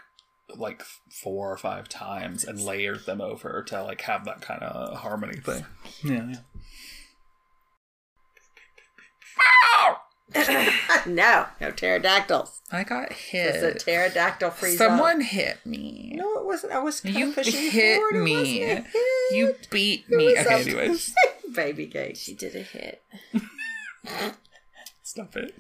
like four or five times and layered them over to like have that kind of harmony thing. Yeah. yeah. *laughs* no, no pterodactyls. I got hit. It's a pterodactyl free Someone hit me. No, it wasn't. I was kind You of pushing hit forward. Me. hit. You beat me. Okay, anyways. *laughs* Baby gate. she did a hit. *laughs* Stop it.